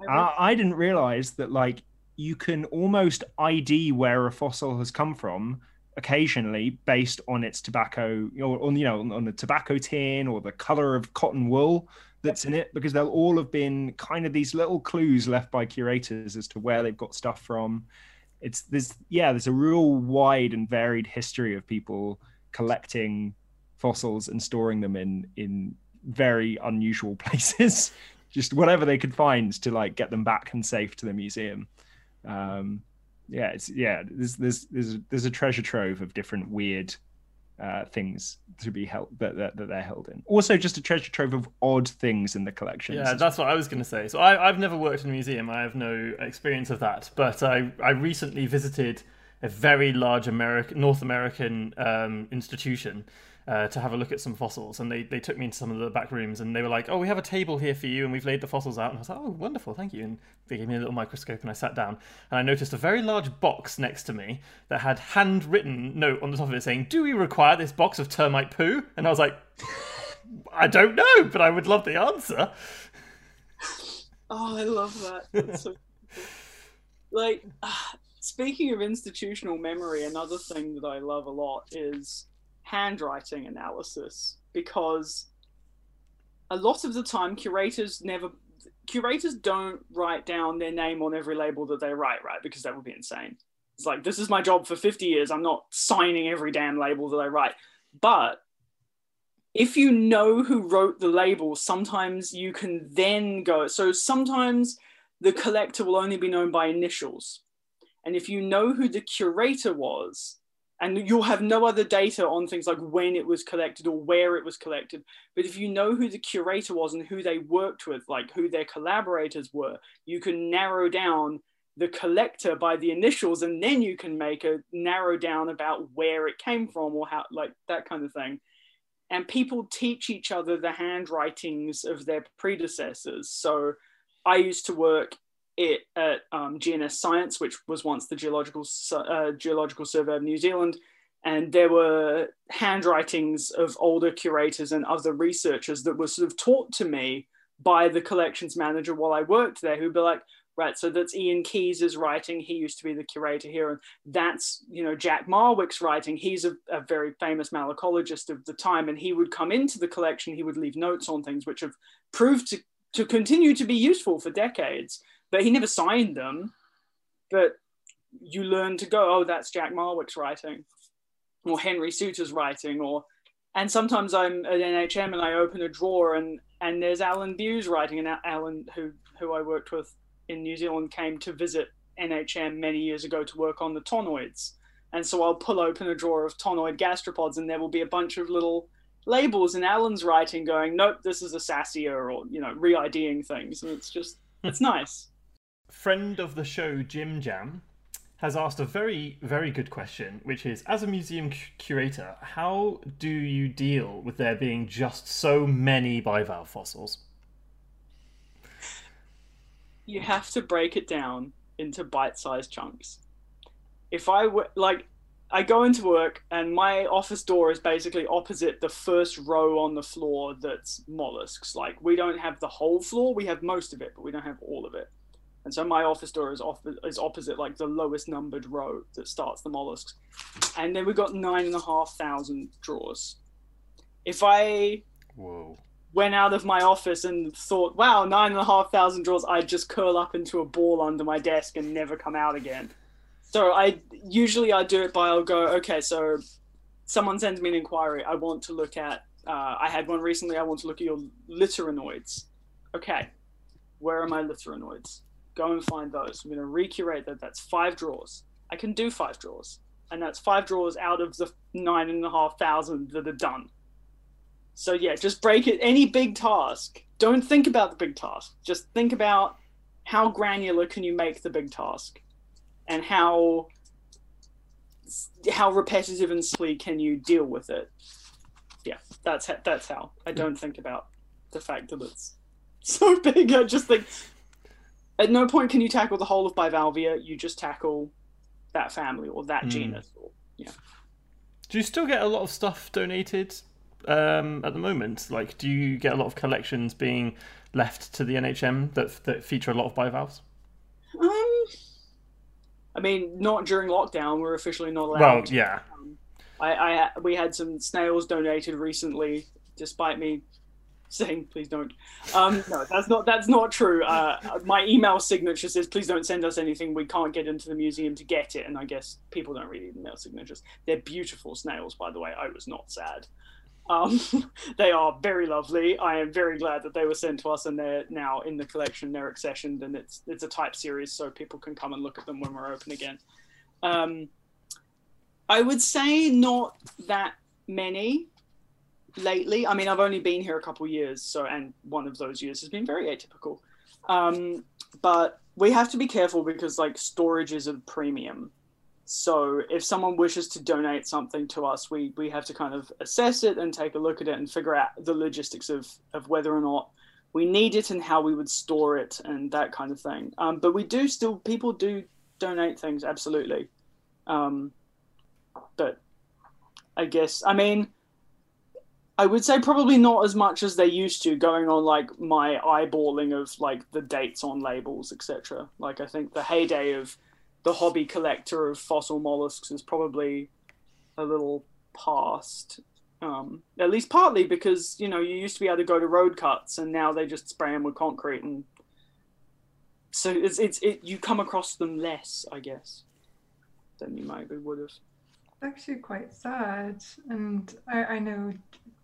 [SPEAKER 4] I, I didn't realize that like you can almost ID where a fossil has come from occasionally based on its tobacco or on you know on, on the tobacco tin or the color of cotton wool that's in it because they'll all have been kind of these little clues left by curators as to where they've got stuff from. It's there's yeah there's a real wide and varied history of people collecting fossils and storing them in in very unusual places. Just whatever they could find to like get them back and safe to the museum. Um yeah it's yeah there's there's there's, there's a treasure trove of different weird uh, things to be held that, that, that they're held in. Also, just a treasure trove of odd things in the collection.
[SPEAKER 1] Yeah, that's what I was going to say. So I, I've never worked in a museum. I have no experience of that. But I, I recently visited a very large American, North American um, institution uh, to have a look at some fossils. And they, they took me into some of the back rooms and they were like, oh, we have a table here for you and we've laid the fossils out. And I was like, oh, wonderful, thank you. And they gave me a little microscope and I sat down and I noticed a very large box next to me that had handwritten note on the top of it saying, do we require this box of termite poo? And I was like, I don't know, but I would love the answer.
[SPEAKER 3] Oh, I love that. So. Like, speaking of institutional memory, another thing that I love a lot is handwriting analysis because a lot of the time curators never curators don't write down their name on every label that they write right? Because that would be insane. It's like this is my job for 50 years. I'm not signing every damn label that i write. But if you know who wrote the label sometimes you can then go so sometimes the collector will only be known by initials. And if you know who the curator was and you'll have no other data on things like when it was collected or where it was collected. But if you know who the curator was and who they worked with, like who their collaborators were, you can narrow down the collector by the initials and then you can make a narrow down about where it came from or how like that kind of thing and people teach each other the handwritings of their predecessors so i used to work it at um, GNS Science, which was once the Geological uh, Geological Survey of New Zealand, and there were handwritings of older curators and other researchers that were sort of taught to me by the collections manager while I worked there, who'd be like, right, so that's Ian Keyes' writing. He used to be the curator here, and that's you know Jack Marwick's writing. He's a, a very famous malacologist of the time, and he would come into the collection. He would leave notes on things which have proved to to continue to be useful for decades but he never signed them. But you learn to go, oh, that's Jack Marwick's writing, or Henry Suter's writing, or and sometimes I'm at NHM and I open a drawer and and there's Alan Beu's writing, and Alan who who I worked with in New Zealand came to visit NHM many years ago to work on the tonnoids. And so I'll pull open a drawer of tonnoid gastropods, and there will be a bunch of little labels in Alan's writing going, nope, this is a Sassia, or you know, re-IDing things, and it's just it's nice
[SPEAKER 1] friend of the show, Jim Jam, has asked a very, very good question, which is As a museum curator, how do you deal with there being just so many bivalve fossils?
[SPEAKER 3] You have to break it down into bite sized chunks. If I were like, I go into work and my office door is basically opposite the first row on the floor that's mollusks. Like, we don't have the whole floor, we have most of it, but we don't have all of it. And so my office door is off is opposite like the lowest numbered row that starts the mollusks. And then we've got nine and a half thousand drawers. If I
[SPEAKER 1] Whoa.
[SPEAKER 3] went out of my office and thought, wow, nine and a half thousand drawers, I'd just curl up into a ball under my desk and never come out again. So I usually I do it by I'll go, okay, so someone sends me an inquiry. I want to look at uh, I had one recently, I want to look at your littorinoids. Okay, where are my littorinoids? Go and find those. I'm going to recurate that. That's five drawers. I can do five drawers, and that's five drawers out of the nine and a half thousand that are done. So yeah, just break it. Any big task, don't think about the big task. Just think about how granular can you make the big task, and how how repetitive and silly can you deal with it. Yeah, that's that's how. I don't think about the fact that it's so big. I just think at no point can you tackle the whole of bivalvia. You just tackle that family or that mm. genus. Or, yeah.
[SPEAKER 1] Do you still get a lot of stuff donated um, at the moment? Like, do you get a lot of collections being left to the NHM that that feature a lot of bivalves?
[SPEAKER 3] Um, I mean, not during lockdown. We're officially not allowed.
[SPEAKER 1] Well, yeah.
[SPEAKER 3] Um, I, I we had some snails donated recently, despite me saying please don't. Um, no, that's not that's not true. Uh, my email signature says please don't send us anything. We can't get into the museum to get it, and I guess people don't read email signatures. They're beautiful snails, by the way. I was not sad. Um, they are very lovely. I am very glad that they were sent to us, and they're now in the collection. They're accessioned, and it's it's a type series, so people can come and look at them when we're open again. Um, I would say not that many lately. I mean, I've only been here a couple years, so and one of those years has been very atypical. Um, but we have to be careful because like storage is a premium. So if someone wishes to donate something to us, we we have to kind of assess it and take a look at it and figure out the logistics of of whether or not we need it and how we would store it and that kind of thing. Um, but we do still people do donate things absolutely. Um, but I guess I mean I would say probably not as much as they used to, going on like my eyeballing of like the dates on labels, etc. Like I think the heyday of the hobby collector of fossil mollusks is probably a little past. Um, at least partly because you know you used to be able to go to road cuts, and now they just spray them with concrete, and so it's it's it, you come across them less, I guess, than you maybe would have.
[SPEAKER 2] It's actually, quite sad, and I, I know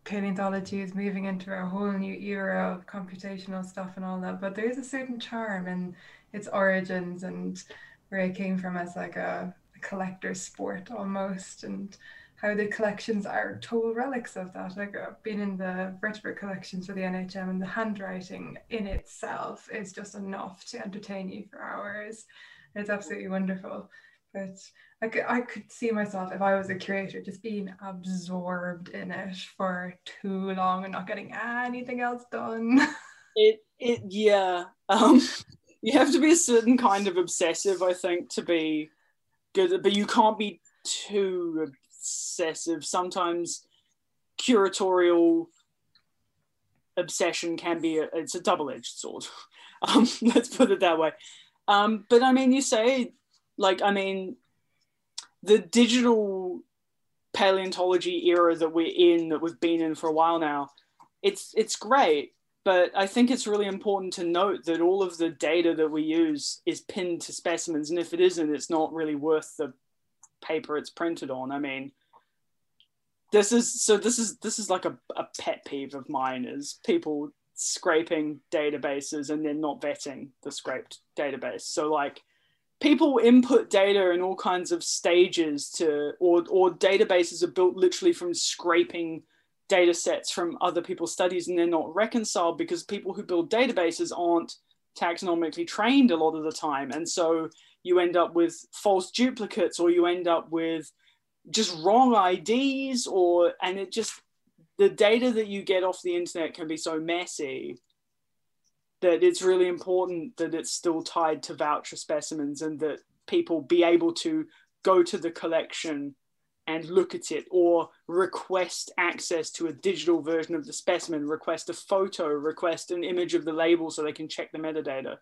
[SPEAKER 2] paleontology is moving into a whole new era of computational stuff and all that, but there is a certain charm in its origins and where it came from as like a, a collector's sport almost, and how the collections are total relics of that. Like uh, I've been in the vertebrate collections for the NHM, and the handwriting in itself is just enough to entertain you for hours. It's absolutely wonderful. But I could, I could see myself if I was a curator just being absorbed in it for too long and not getting anything else done.
[SPEAKER 3] It it yeah. Um you have to be a certain kind of obsessive, I think, to be good, but you can't be too obsessive. Sometimes curatorial obsession can be a, it's a double-edged sword. Um, let's put it that way. Um, but I mean, you say like I mean, the digital paleontology era that we're in, that we've been in for a while now, it's it's great. But I think it's really important to note that all of the data that we use is pinned to specimens, and if it isn't, it's not really worth the paper it's printed on. I mean, this is so this is this is like a, a pet peeve of mine is people scraping databases and then not vetting the scraped database. So like people input data in all kinds of stages to or or databases are built literally from scraping data sets from other people's studies and they're not reconciled because people who build databases aren't taxonomically trained a lot of the time. And so you end up with false duplicates or you end up with just wrong IDs or and it just the data that you get off the internet can be so messy that it's really important that it's still tied to voucher specimens and that people be able to go to the collection and look at it or request access to a digital version of the specimen, request a photo, request an image of the label so they can check the metadata.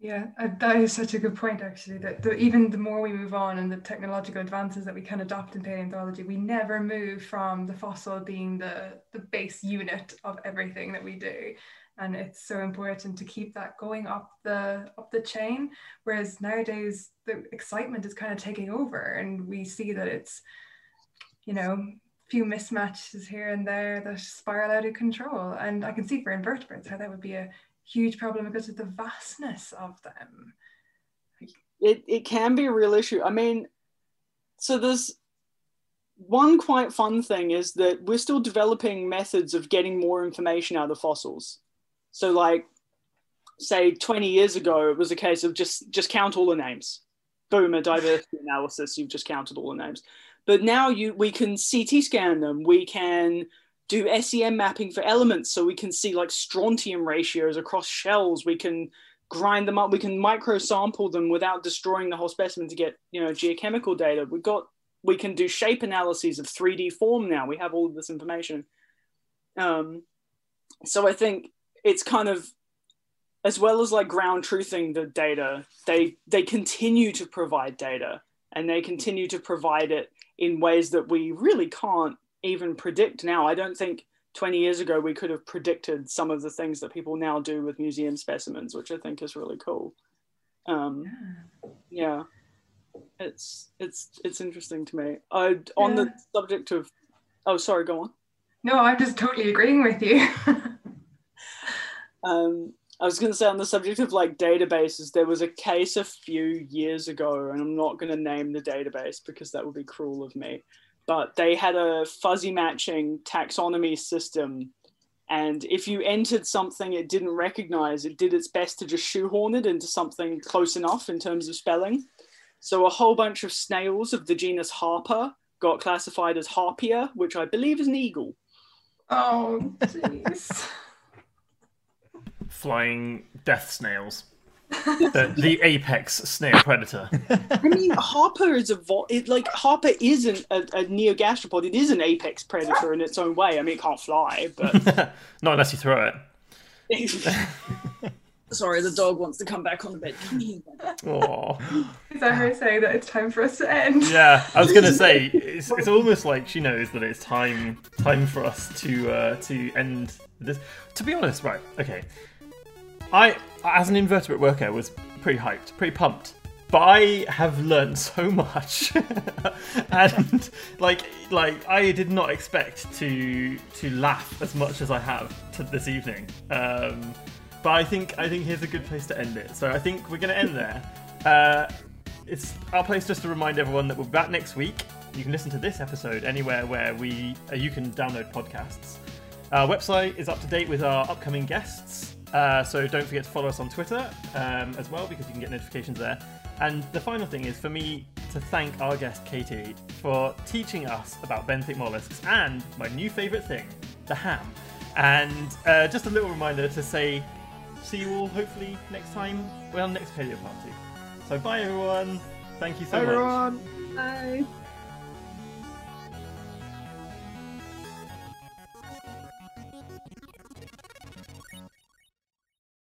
[SPEAKER 2] Yeah, uh, that is such a good point, actually. That the, even the more we move on and the technological advances that we can adopt in paleontology, we never move from the fossil being the, the base unit of everything that we do and it's so important to keep that going up the up the chain. Whereas nowadays the excitement is kind of taking over and we see that it's you know a few mismatches here and there that spiral out of control. And i can see for invertebrates how that would be a huge problem because of the vastness of them.
[SPEAKER 3] It, it can be a real issue. I mean so there's one quite fun thing is that we're still developing methods of getting more information out of fossils so like say 20 years ago, it was a case of just just count all the names. Boom, a diversity analysis, you've just counted all the names. But now you we can CT scan them. We can do SEM mapping for elements so we can see like strontium ratios across shells. We can grind them up. We can micro sample them without destroying the whole specimen to get, you know, geochemical data. We've got we can do shape analyses of 3D form now. We have all of this information. Um, so I think it's kind of as well as like ground truthing the data, they they continue to provide data and they continue to provide it in ways that we really can't even predict now. I don't think 20 years ago we could have predicted some of the things that people now do with museum specimens, which I think is really cool. Um, yeah, it's it's it's interesting to me. I on
[SPEAKER 2] Yeah.
[SPEAKER 3] the subject of, oh sorry, go on.
[SPEAKER 2] No, I'm just totally agreeing with you.
[SPEAKER 3] Um, I was going to say on the subject of like databases, there was a case a few years ago, and I'm not going to name the database because that would be cruel of me. But they had a fuzzy matching taxonomy system. And if you entered something it didn't recognize, it did its best to just shoehorn it into something close enough in terms of spelling. So a whole bunch of snails of the genus Harpa got classified as Harpia, which I believe is an eagle.
[SPEAKER 2] oh, jeez.
[SPEAKER 1] Flying death snails. the, the apex snail predator.
[SPEAKER 3] I mean, Harpa is a vo- it, like Harpa isn't a, a neogastropod. It is an apex predator in its own way. I mean, it can't fly, but
[SPEAKER 1] Not unless you throw it.
[SPEAKER 3] sorry, the dog wants to come back on the bed. Come.
[SPEAKER 1] Aww.
[SPEAKER 2] Is that her saying that it's time for us to end?
[SPEAKER 1] Yeah, I was gonna say it's, it's almost like she knows that it's time time for us to uh, to end this. To be honest, right? Okay, I as an invertebrate worker was pretty hyped, pretty pumped. But I have learned so much, and like like I did not expect to to laugh as much as I have to this evening. Um, but I think I think here's a good place to end it. So I think we're going to end there. Uh, it's our place just to remind everyone that we're back next week. You can listen to this episode anywhere where we uh, you can download podcasts. Our website is up to date with our upcoming guests, uh, so don't forget to follow us on Twitter um, as well because you can get notifications there. And the final thing is for me to thank our guest Katie for teaching us about benthic mollusks and my new favourite thing, the ham. And uh, just a little reminder to say, see you all hopefully next time, well, next paleo party. So bye everyone. Thank you so much.
[SPEAKER 4] Bye,
[SPEAKER 1] much.
[SPEAKER 4] everyone.
[SPEAKER 3] Bye.